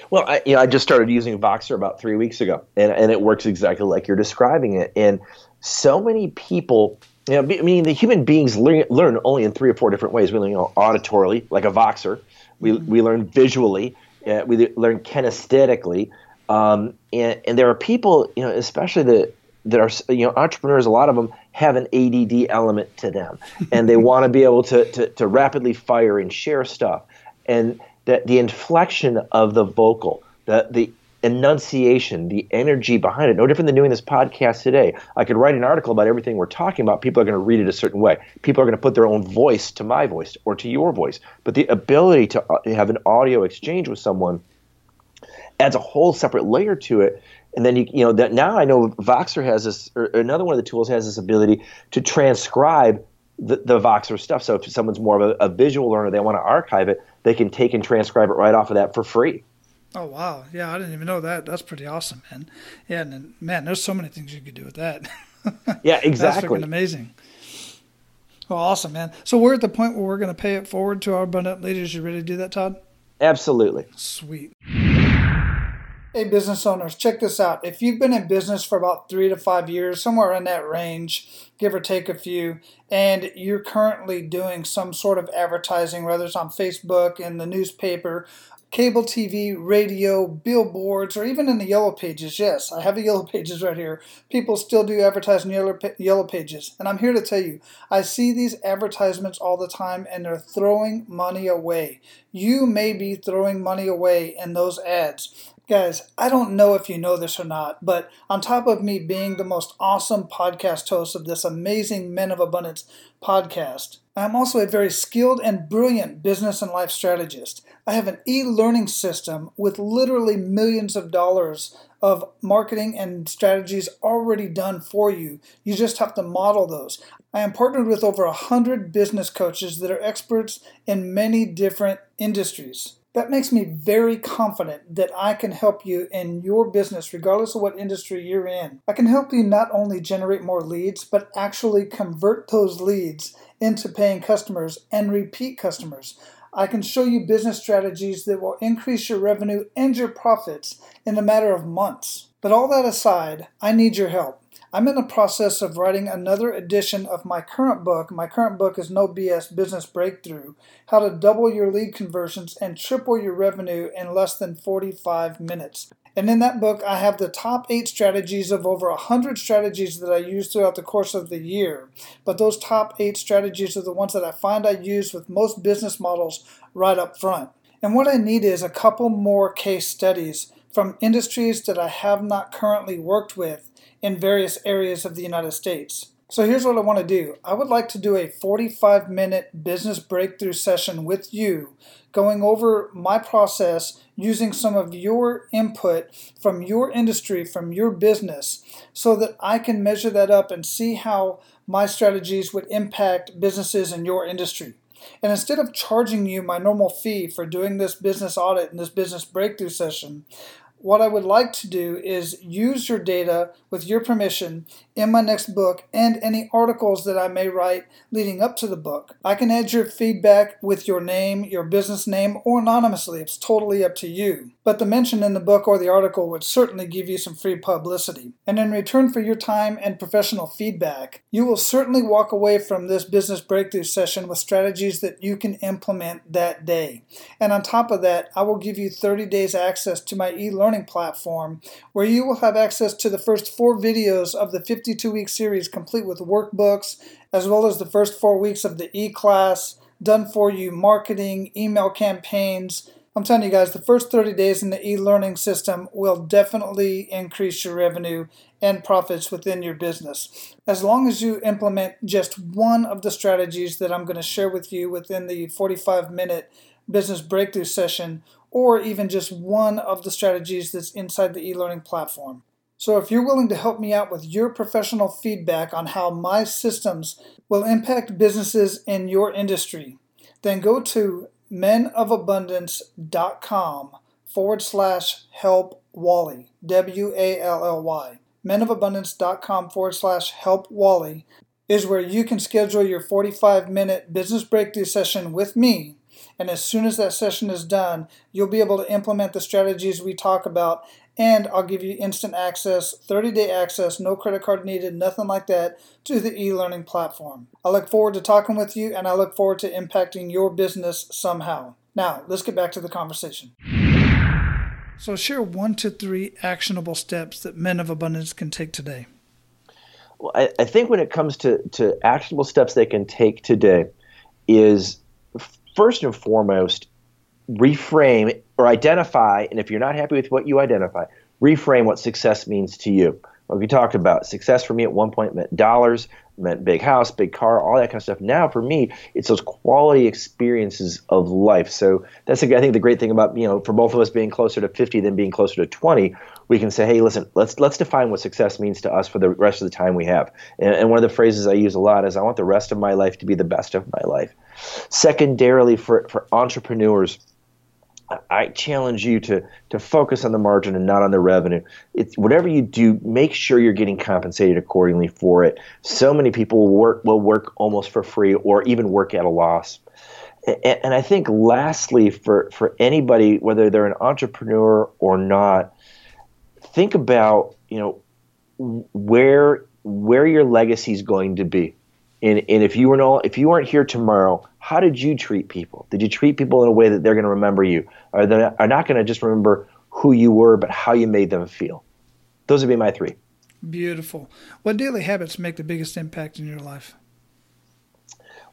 Well, I, you know, I just started using Voxer about three weeks ago, and, and it works exactly like you're describing it. And so many people, you know, I mean, the human beings learn, learn only in three or four different ways. We learn you know, auditorily, like a Voxer. We, mm-hmm. we learn visually. Uh, we learn kinesthetically. Um, and, and there are people, you know, especially the that are you know entrepreneurs a lot of them have an ADD element to them and they want to be able to, to to rapidly fire and share stuff and the, the inflection of the vocal, the, the enunciation, the energy behind it. No different than doing this podcast today. I could write an article about everything we're talking about. People are going to read it a certain way. People are going to put their own voice to my voice or to your voice. But the ability to uh, have an audio exchange with someone adds a whole separate layer to it. And then you, you know that now I know Voxer has this, or another one of the tools has this ability to transcribe the, the Voxer stuff. So if someone's more of a, a visual learner, they want to archive it, they can take and transcribe it right off of that for free. Oh wow, yeah, I didn't even know that. That's pretty awesome, man. Yeah, and man, there's so many things you could do with that. yeah, exactly. That's amazing. Well, awesome, man. So we're at the point where we're going to pay it forward to our abundant leaders. You ready to do that, Todd? Absolutely. Sweet. Hey, business owners, check this out. If you've been in business for about three to five years, somewhere in that range, give or take a few, and you're currently doing some sort of advertising, whether it's on Facebook, in the newspaper, cable TV, radio, billboards, or even in the yellow pages. Yes, I have the yellow pages right here. People still do advertise in yellow, yellow pages. And I'm here to tell you, I see these advertisements all the time and they're throwing money away. You may be throwing money away in those ads. Guys, I don't know if you know this or not, but on top of me being the most awesome podcast host of this amazing Men of Abundance podcast, I'm also a very skilled and brilliant business and life strategist. I have an e learning system with literally millions of dollars of marketing and strategies already done for you. You just have to model those. I am partnered with over 100 business coaches that are experts in many different industries. That makes me very confident that I can help you in your business, regardless of what industry you're in. I can help you not only generate more leads, but actually convert those leads into paying customers and repeat customers. I can show you business strategies that will increase your revenue and your profits in a matter of months. But all that aside, I need your help. I'm in the process of writing another edition of my current book. My current book is No BS Business Breakthrough How to Double Your Lead Conversions and Triple Your Revenue in Less Than 45 Minutes. And in that book, I have the top eight strategies of over 100 strategies that I use throughout the course of the year. But those top eight strategies are the ones that I find I use with most business models right up front. And what I need is a couple more case studies from industries that I have not currently worked with in various areas of the United States. So here's what I want to do. I would like to do a 45 minute business breakthrough session with you, going over my process using some of your input from your industry, from your business, so that I can measure that up and see how my strategies would impact businesses in your industry. And instead of charging you my normal fee for doing this business audit and this business breakthrough session, what I would like to do is use your data with your permission in my next book and any articles that I may write leading up to the book. I can add your feedback with your name, your business name, or anonymously. It's totally up to you. But the mention in the book or the article would certainly give you some free publicity. And in return for your time and professional feedback, you will certainly walk away from this business breakthrough session with strategies that you can implement that day. And on top of that, I will give you 30 days access to my e learning platform where you will have access to the first four videos of the 50 52 week series complete with workbooks, as well as the first four weeks of the e class, done for you marketing, email campaigns. I'm telling you guys, the first 30 days in the e learning system will definitely increase your revenue and profits within your business. As long as you implement just one of the strategies that I'm going to share with you within the 45 minute business breakthrough session, or even just one of the strategies that's inside the e learning platform. So, if you're willing to help me out with your professional feedback on how my systems will impact businesses in your industry, then go to menofabundance.com forward slash help Wally, W A L L Y. menofabundance.com forward slash help Wally is where you can schedule your 45 minute business breakthrough session with me. And as soon as that session is done, you'll be able to implement the strategies we talk about and I'll give you instant access, 30 day access, no credit card needed, nothing like that, to the e learning platform. I look forward to talking with you and I look forward to impacting your business somehow. Now, let's get back to the conversation. So, share one to three actionable steps that men of abundance can take today. Well, I, I think when it comes to, to actionable steps they can take today, is first and foremost reframe or identify, and if you're not happy with what you identify, reframe what success means to you. Like we talked about, success for me at one point meant dollars, meant big house, big car, all that kind of stuff. Now for me, it's those quality experiences of life. So that's I think the great thing about you know for both of us being closer to 50 than being closer to 20, we can say, hey, listen, let's let's define what success means to us for the rest of the time we have. And, and one of the phrases I use a lot is, I want the rest of my life to be the best of my life. Secondarily, for for entrepreneurs I challenge you to to focus on the margin and not on the revenue. It's whatever you do, make sure you're getting compensated accordingly for it. So many people will work will work almost for free or even work at a loss. And, and I think lastly, for for anybody, whether they're an entrepreneur or not, think about you know where where your legacy is going to be. And, and if you were no, if you weren't here tomorrow, how did you treat people? Did you treat people in a way that they're going to remember you? Are they are not going to just remember who you were, but how you made them feel? Those would be my three. Beautiful. What daily habits make the biggest impact in your life?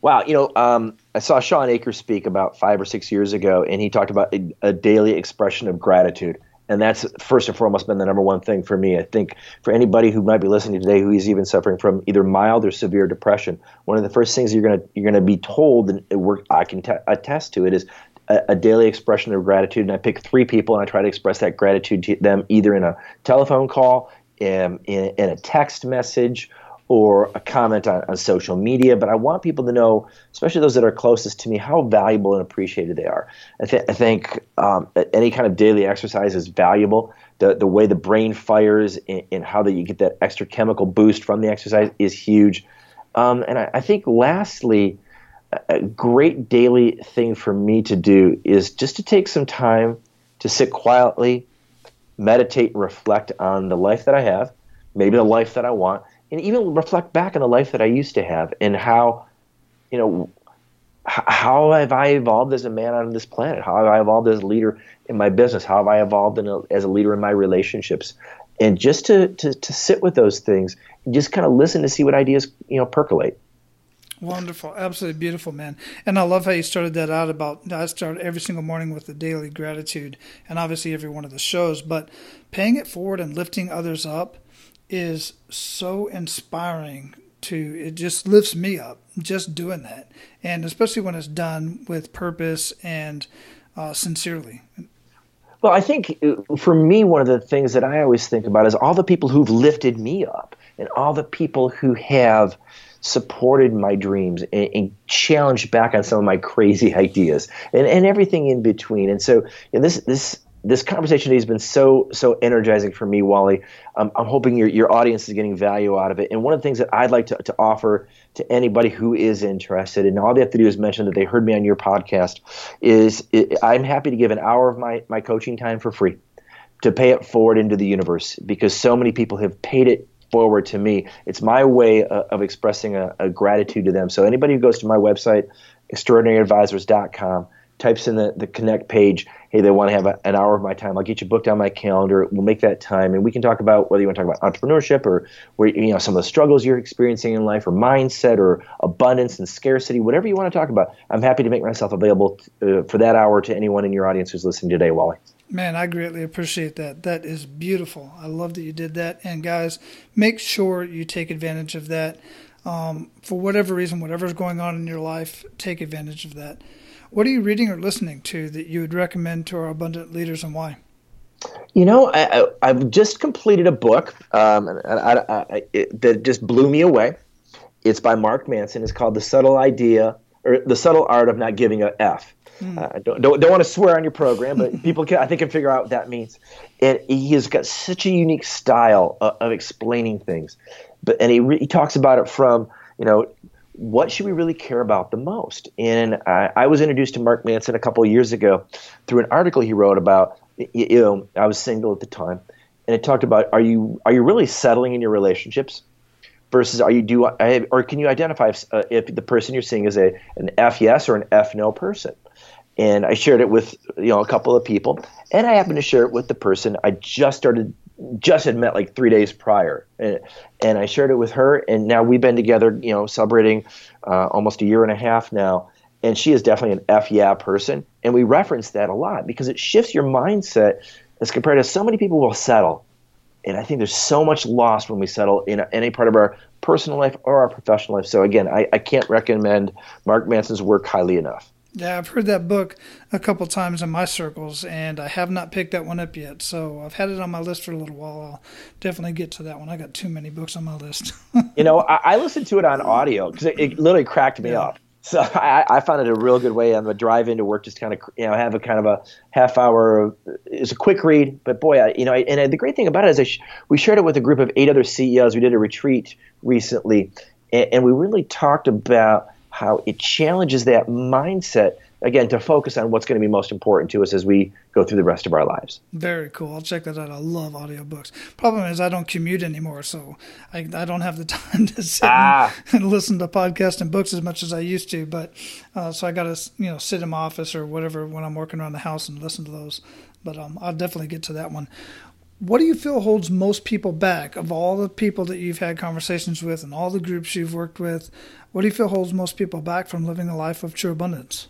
Wow, you know, um, I saw Shawn Achor speak about five or six years ago, and he talked about a, a daily expression of gratitude. And that's first and foremost been the number one thing for me. I think for anybody who might be listening today who is even suffering from either mild or severe depression, one of the first things you're gonna you're gonna be told, and work, I can t- attest to it, is a, daily expression of gratitude. And I pick three people and I try to express that gratitude to them either in a telephone call, in, in, in a text message, or a comment on, on, social media, but I want people to know, especially those that are closest to me, how valuable and appreciated they are. I, th- I think um, any kind of daily exercise is valuable. The, the way the brain fires and, how that you get that extra chemical boost from the exercise is huge. Um, and I, I think lastly, a great daily thing for me to do is just to take some time to sit quietly, meditate, and reflect on the life that I have, maybe the life that I want, and even reflect back on the life that I used to have and how, you know, how have I evolved as a man on this planet? How have I evolved as a leader in my business? How have I evolved a, as a leader in my relationships? And just to, to, to sit with those things and just kind of listen to see what ideas, you know, percolate. Wonderful, absolutely beautiful, man. And I love how you started that out about I start every single morning with the daily gratitude, and obviously every one of the shows. But paying it forward and lifting others up is so inspiring to it just lifts me up just doing that. And especially when it's done with purpose and uh, sincerely. Well i think uh, for me one of the things that i always think about is all the people who've lifted me up and all the people who have supported my dreams and, and, challenged back on some of my crazy ideas and, and everything in between. And so know, this this this conversation today has been so so energizing for me, Wally. Um, I'm hoping your your audience is getting value out of it. And one of the things that I'd like to, to offer to anybody who is interested, and all they have to do is mention that they heard me on your podcast, is it, I'm happy to give an hour of my my coaching time for free to pay it forward into the universe because so many people have paid it forward to me. It's my way of, of expressing a, a gratitude to them. So anybody who goes to my website, extraordinaryadvisors.com types in the, the connect page, hey, they want to have a, an hour of my time. I'll get you booked on my calendar. We'll make that time, and we can talk about whether you want to talk about entrepreneurship or where you know some of the struggles you're experiencing in life, or mindset, or abundance and scarcity, whatever you want to talk about. I'm happy to make myself available uh, for that hour to anyone in your audience who's listening today, Wally. Man, I greatly appreciate that. That is beautiful. I love that you did that. And guys, make sure you take advantage of that. Um, for whatever reason, whatever's going on in your life, take advantage of that. What are you reading or listening to that you would recommend to our abundant leaders and why? You know, I, have just completed a book um, I, I, it, that just blew me away. It's by Mark Manson. It's called The Subtle Idea or The Subtle Art of Not Giving a F. Mm. Uh, don't, don't, don't want to swear on your program, but people can, I think, can figure out what that means. And he has got such a unique style of, of explaining things. But and he, re, he talks about it from you know what should we really care about the most? And I, I was introduced to Mark Manson a couple of years ago through an article he wrote about. You know, I was single at the time, and it talked about are you are you really settling in your relationships versus are you do or can you identify if, uh, if the person you're seeing is a an F yes or an F no person? And I shared it with you know a couple of people, and I happened to share it with the person I just started just had met like three days prior, and, and I shared it with her, and now we've been together, you know, celebrating uh, almost a year and a half now. And she is definitely an F yeah person, and we reference that a lot because it shifts your mindset as compared to so many people will settle, and I think there's so much lost when we settle in any part of our personal life or our professional life. So again, I, I can't recommend Mark Manson's work highly enough. Yeah, I've heard that book a couple times in my circles, and I have not picked that one up yet. So I've had it on my list for a little while. I'll definitely get to that one. I got too many books on my list. you know, I, I, listened to it on audio because it, it, literally cracked me yeah. up. So I, I, found it a real good way on the drive into work, just kind of you know have a kind of a half hour. It's a quick read, but boy, I, you know, and the great thing about it is sh- we shared it with a group of eight other CEOs. We did a retreat recently, and, and we really talked about how it challenges that mindset again to focus on what's going to be most important to us as we go through the rest of our lives. Very cool. I'll check that out. I love audiobooks. Problem is I don't commute anymore, so I, I don't have the time to sit ah. and, and, listen to podcasts and books as much as I used to. But uh, so I got to you know sit in my office or whatever when I'm working around the house and listen to those. But um, I'll definitely get to that one what do you feel holds most people back of all the people that you've had conversations with and all the groups you've worked with? What do you feel holds most people back from living a life of true abundance?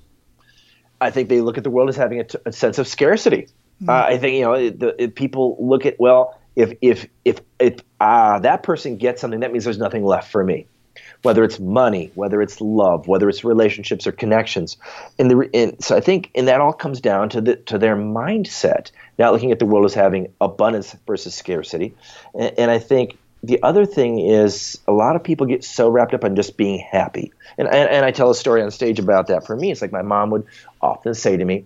I think they look at the world as having a, t- a sense of scarcity. Mm-hmm. Uh, I think you know the, people look at well if if if if uh, that person gets something that means there's nothing left for me whether it's money, whether it's love, whether it's relationships or connections. And, the, and so I think, and that all comes down to the to their mindset. Not looking at the world as having abundance versus scarcity. And, and I think the other thing is a lot of people get so wrapped up on just being happy. And, and, and I tell a story on stage about that. For me, it's like my mom would often say to me,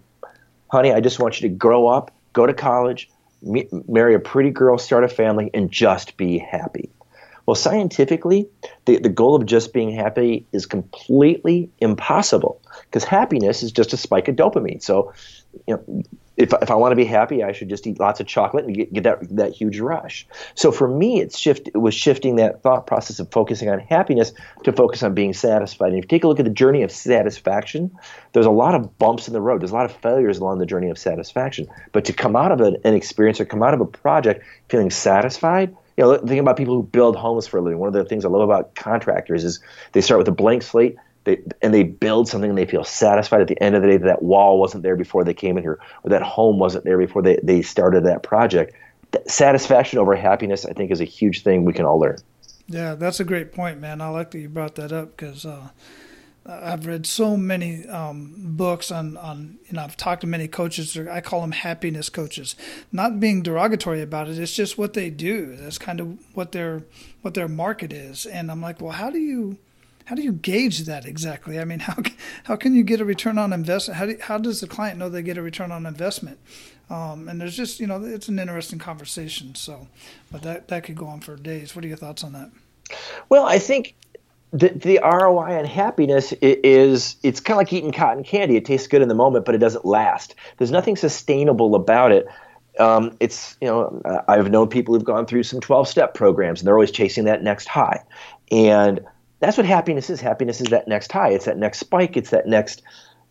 honey, I just want you to grow up, go to college, marry a pretty girl, start a family, and just be happy. Well, scientifically, the, the goal of just being happy is completely impossible because happiness is just a spike of dopamine. So, you know, if, if I want to be happy, I should just eat lots of chocolate and get, get that, that huge rush. So for me, it's shift, it was shifting that thought process of focusing on happiness to focus on being satisfied. And if you take a look at the journey of satisfaction, there's a lot of bumps in the road. There's a lot of failures along the journey of satisfaction. But to come out of an, an experience or come out of a project feeling satisfied – you know, think about people who build homes for a living. One of the things I love about contractors is they start with a blank slate. They, and they build something and they feel satisfied at the end of the day that that wall wasn't there before they came in here or that home wasn't there before they, they started that project satisfaction over happiness i think is a huge thing we can all learn yeah that's a great point man i like that you brought that up because uh, I've read so many um, books on, on, you know, I've talked to many coaches, I call them happiness coaches. Not being derogatory about it, it's just what they do. That's kind of what their what their market is. And I'm like, well, how do you how do you gauge that exactly? I mean, how how can you get a return on investment? How do, how does the client know they get a return on investment? Um, and there's just you know, it's an interesting conversation. So, but that that could go on for days. What are your thoughts on that? Well, I think the, the ROI on happiness is it's kind of like eating cotton candy. It tastes good in the moment, but it doesn't last. There's nothing sustainable about it. Um, it's you know I've known people who've gone through some 12 step programs and they're always chasing that next high, and that's what happiness is. Happiness is that next high. It's that next spike. It's that next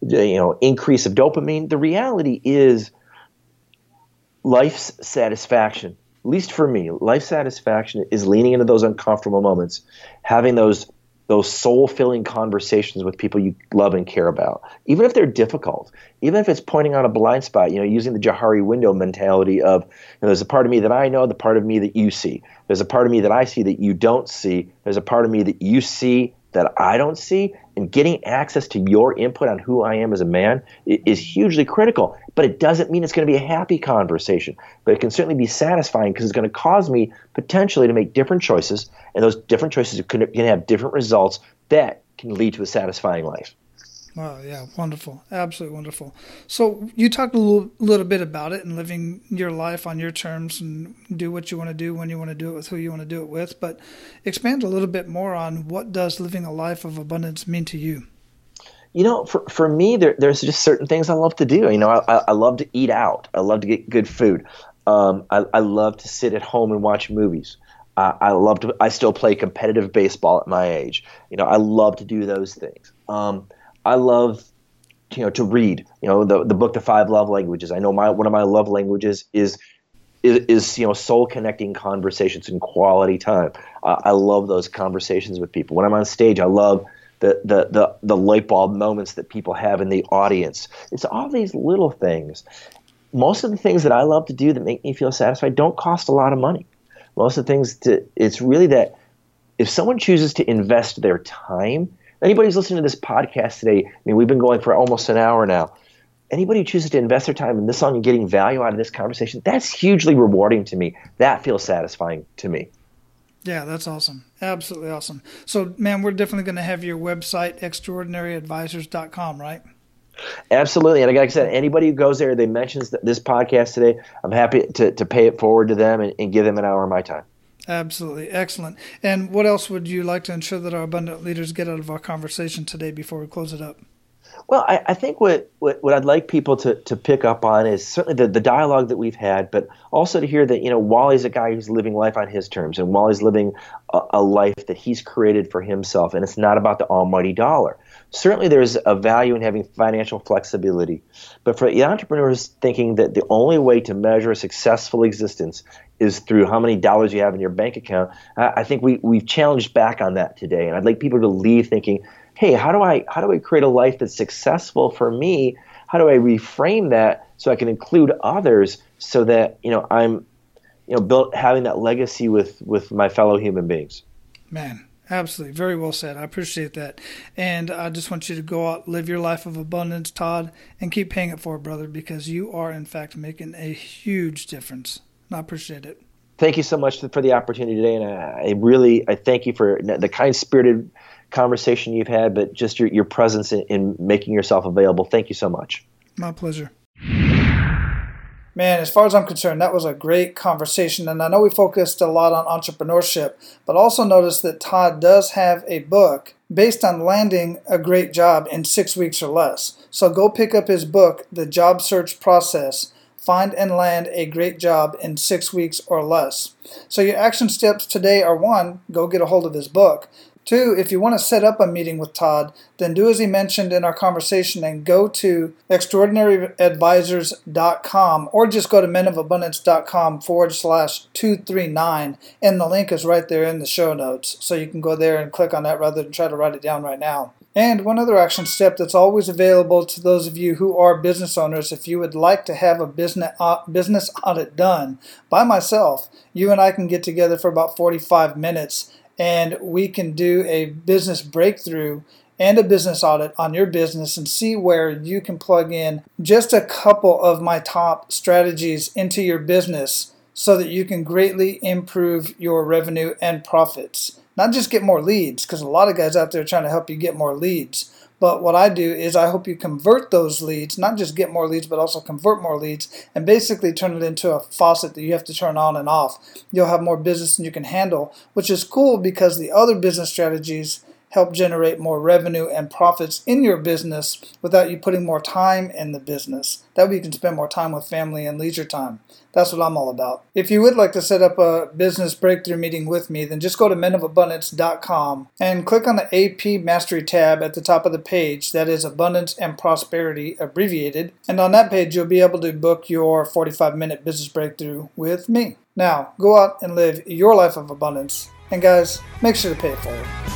you know increase of dopamine. The reality is life's satisfaction. At least for me, life satisfaction is leaning into those uncomfortable moments, having those those soul filling conversations with people you love and care about, even if they're difficult, even if it's pointing out a blind spot, you know, using the Johari window mentality of you know, there's a part of me that I know, the part of me that you see. There's a part of me that I see that you don't see. There's a part of me that you see that I don't see, and getting access to your input on who I am as a man is hugely critical. But it doesn't mean it's going to be a happy conversation, but it can certainly be satisfying because it's going to cause me potentially to make different choices, and those different choices can, can have different results that can lead to a satisfying life. Wow, yeah, wonderful. Absolutely wonderful. So you talked a little, little bit about it and living your life on your terms and do what you want to do when you want to do it with who you want to do it with, but expand a little bit more on what does living a life of abundance mean to you? You know, for, for me, there, there's just certain things I love to do. You know, I, I love to eat out. I love to get good food. Um, I, I love to sit at home and watch movies. I love to. I still play competitive baseball at my age. You know, I love to do those things. Um, I love you know to read. You know the the book The Five Love Languages. I know my one of my love languages is is, is you know soul connecting conversations and quality time. Uh, I love those conversations with people. When I'm on stage, I love the, the the the light bulb moments that people have in the audience. It's all these little things. Most of the things that I love to do that make me feel satisfied don't cost a lot of money. Most of the things to it's really that if someone chooses to invest their time Anybody who's listening to this podcast today, I mean, we've been going for almost an hour now. Anybody who chooses to invest their time in this song and getting value out of this conversation, that's hugely rewarding to me. That feels satisfying to me. Yeah, that's awesome. Absolutely awesome. So, man, we're definitely going to have your website, extraordinaryadvisors.com, right? Absolutely. And like I said, anybody who goes there, they mentions this podcast today, I'm happy to, to pay it forward to them and, and give them an hour of my time. Absolutely. Excellent. And what else would you like to ensure that our abundant leaders get out of our conversation today before we close it up? Well, I, I think what, what, what, I'd like people to, to pick up on is certainly the, the dialogue that we've had, but also to hear that, you know, Wally's a guy who's living life on his terms and Wally's living a, a life that he's created for himself. And it's not about the almighty dollar. Certainly there's a value in having financial flexibility. But for the entrepreneurs thinking that the only way to measure a successful existence is through how many dollars you have in your bank account. I, think we we've challenged back on that today, and I'd like people to leave thinking, "Hey, how do I how do I create a life that's successful for me? How do I reframe that so I can include others so that you know I'm you know built having that legacy with with my fellow human beings. Man, Absolutely. Very well said. I appreciate that. And I just want you to go out, live your life of abundance, Todd, and keep paying it forward, brother, because you are, in fact, making a huge difference. And I appreciate it. Thank you so much for the opportunity today. And I really, I thank you for the kind spirited conversation you've had, but just your, your presence in, in making yourself available. Thank you so much. My pleasure. Man, as far as I'm concerned, that was a great conversation. And I know we focused a lot on entrepreneurship, but also notice that Todd does have a book based on landing a great job in six weeks or less. So go pick up his book, The Job Search Process Find and Land a Great Job in Six Weeks or Less. So your action steps today are one, go get a hold of his book. Two, if you want to set up a meeting with Todd, then do as he mentioned in our conversation and go to extraordinaryadvisors.com or just go to menofabundance.com forward slash 239 and the link is right there in the show notes. So you can go there and click on that rather than try to write it down right now. And one other action step that's always available to those of you who are business owners, if you would like to have a business uh, business audit done by myself, you and I can get together for about 45 minutes and we can do a business breakthrough and a business audit on your business and see where you can plug in just a couple of my top strategies into your business so that you can greatly improve your revenue and profits. Not just get more leads, because a lot of guys out there trying to help you get more leads, but what I do is I hope you convert those leads, not just get more leads, but also convert more leads and basically turn it into a faucet that you have to turn on and off. You'll have more business than you can handle, which is cool because the other business strategies help generate more revenue and profits in your business without you putting more time in the business. That way you can spend more time with family and leisure time. That's what I'm all about. If you would like to set up a business breakthrough meeting with me, then just go to menofabundance.com and click on the AP Mastery tab at the top of the page. That is Abundance and Prosperity abbreviated. And on that page, you'll be able to book your 45 minute business breakthrough with me. Now, go out and live your life of abundance. And guys, make sure to pay for it forward.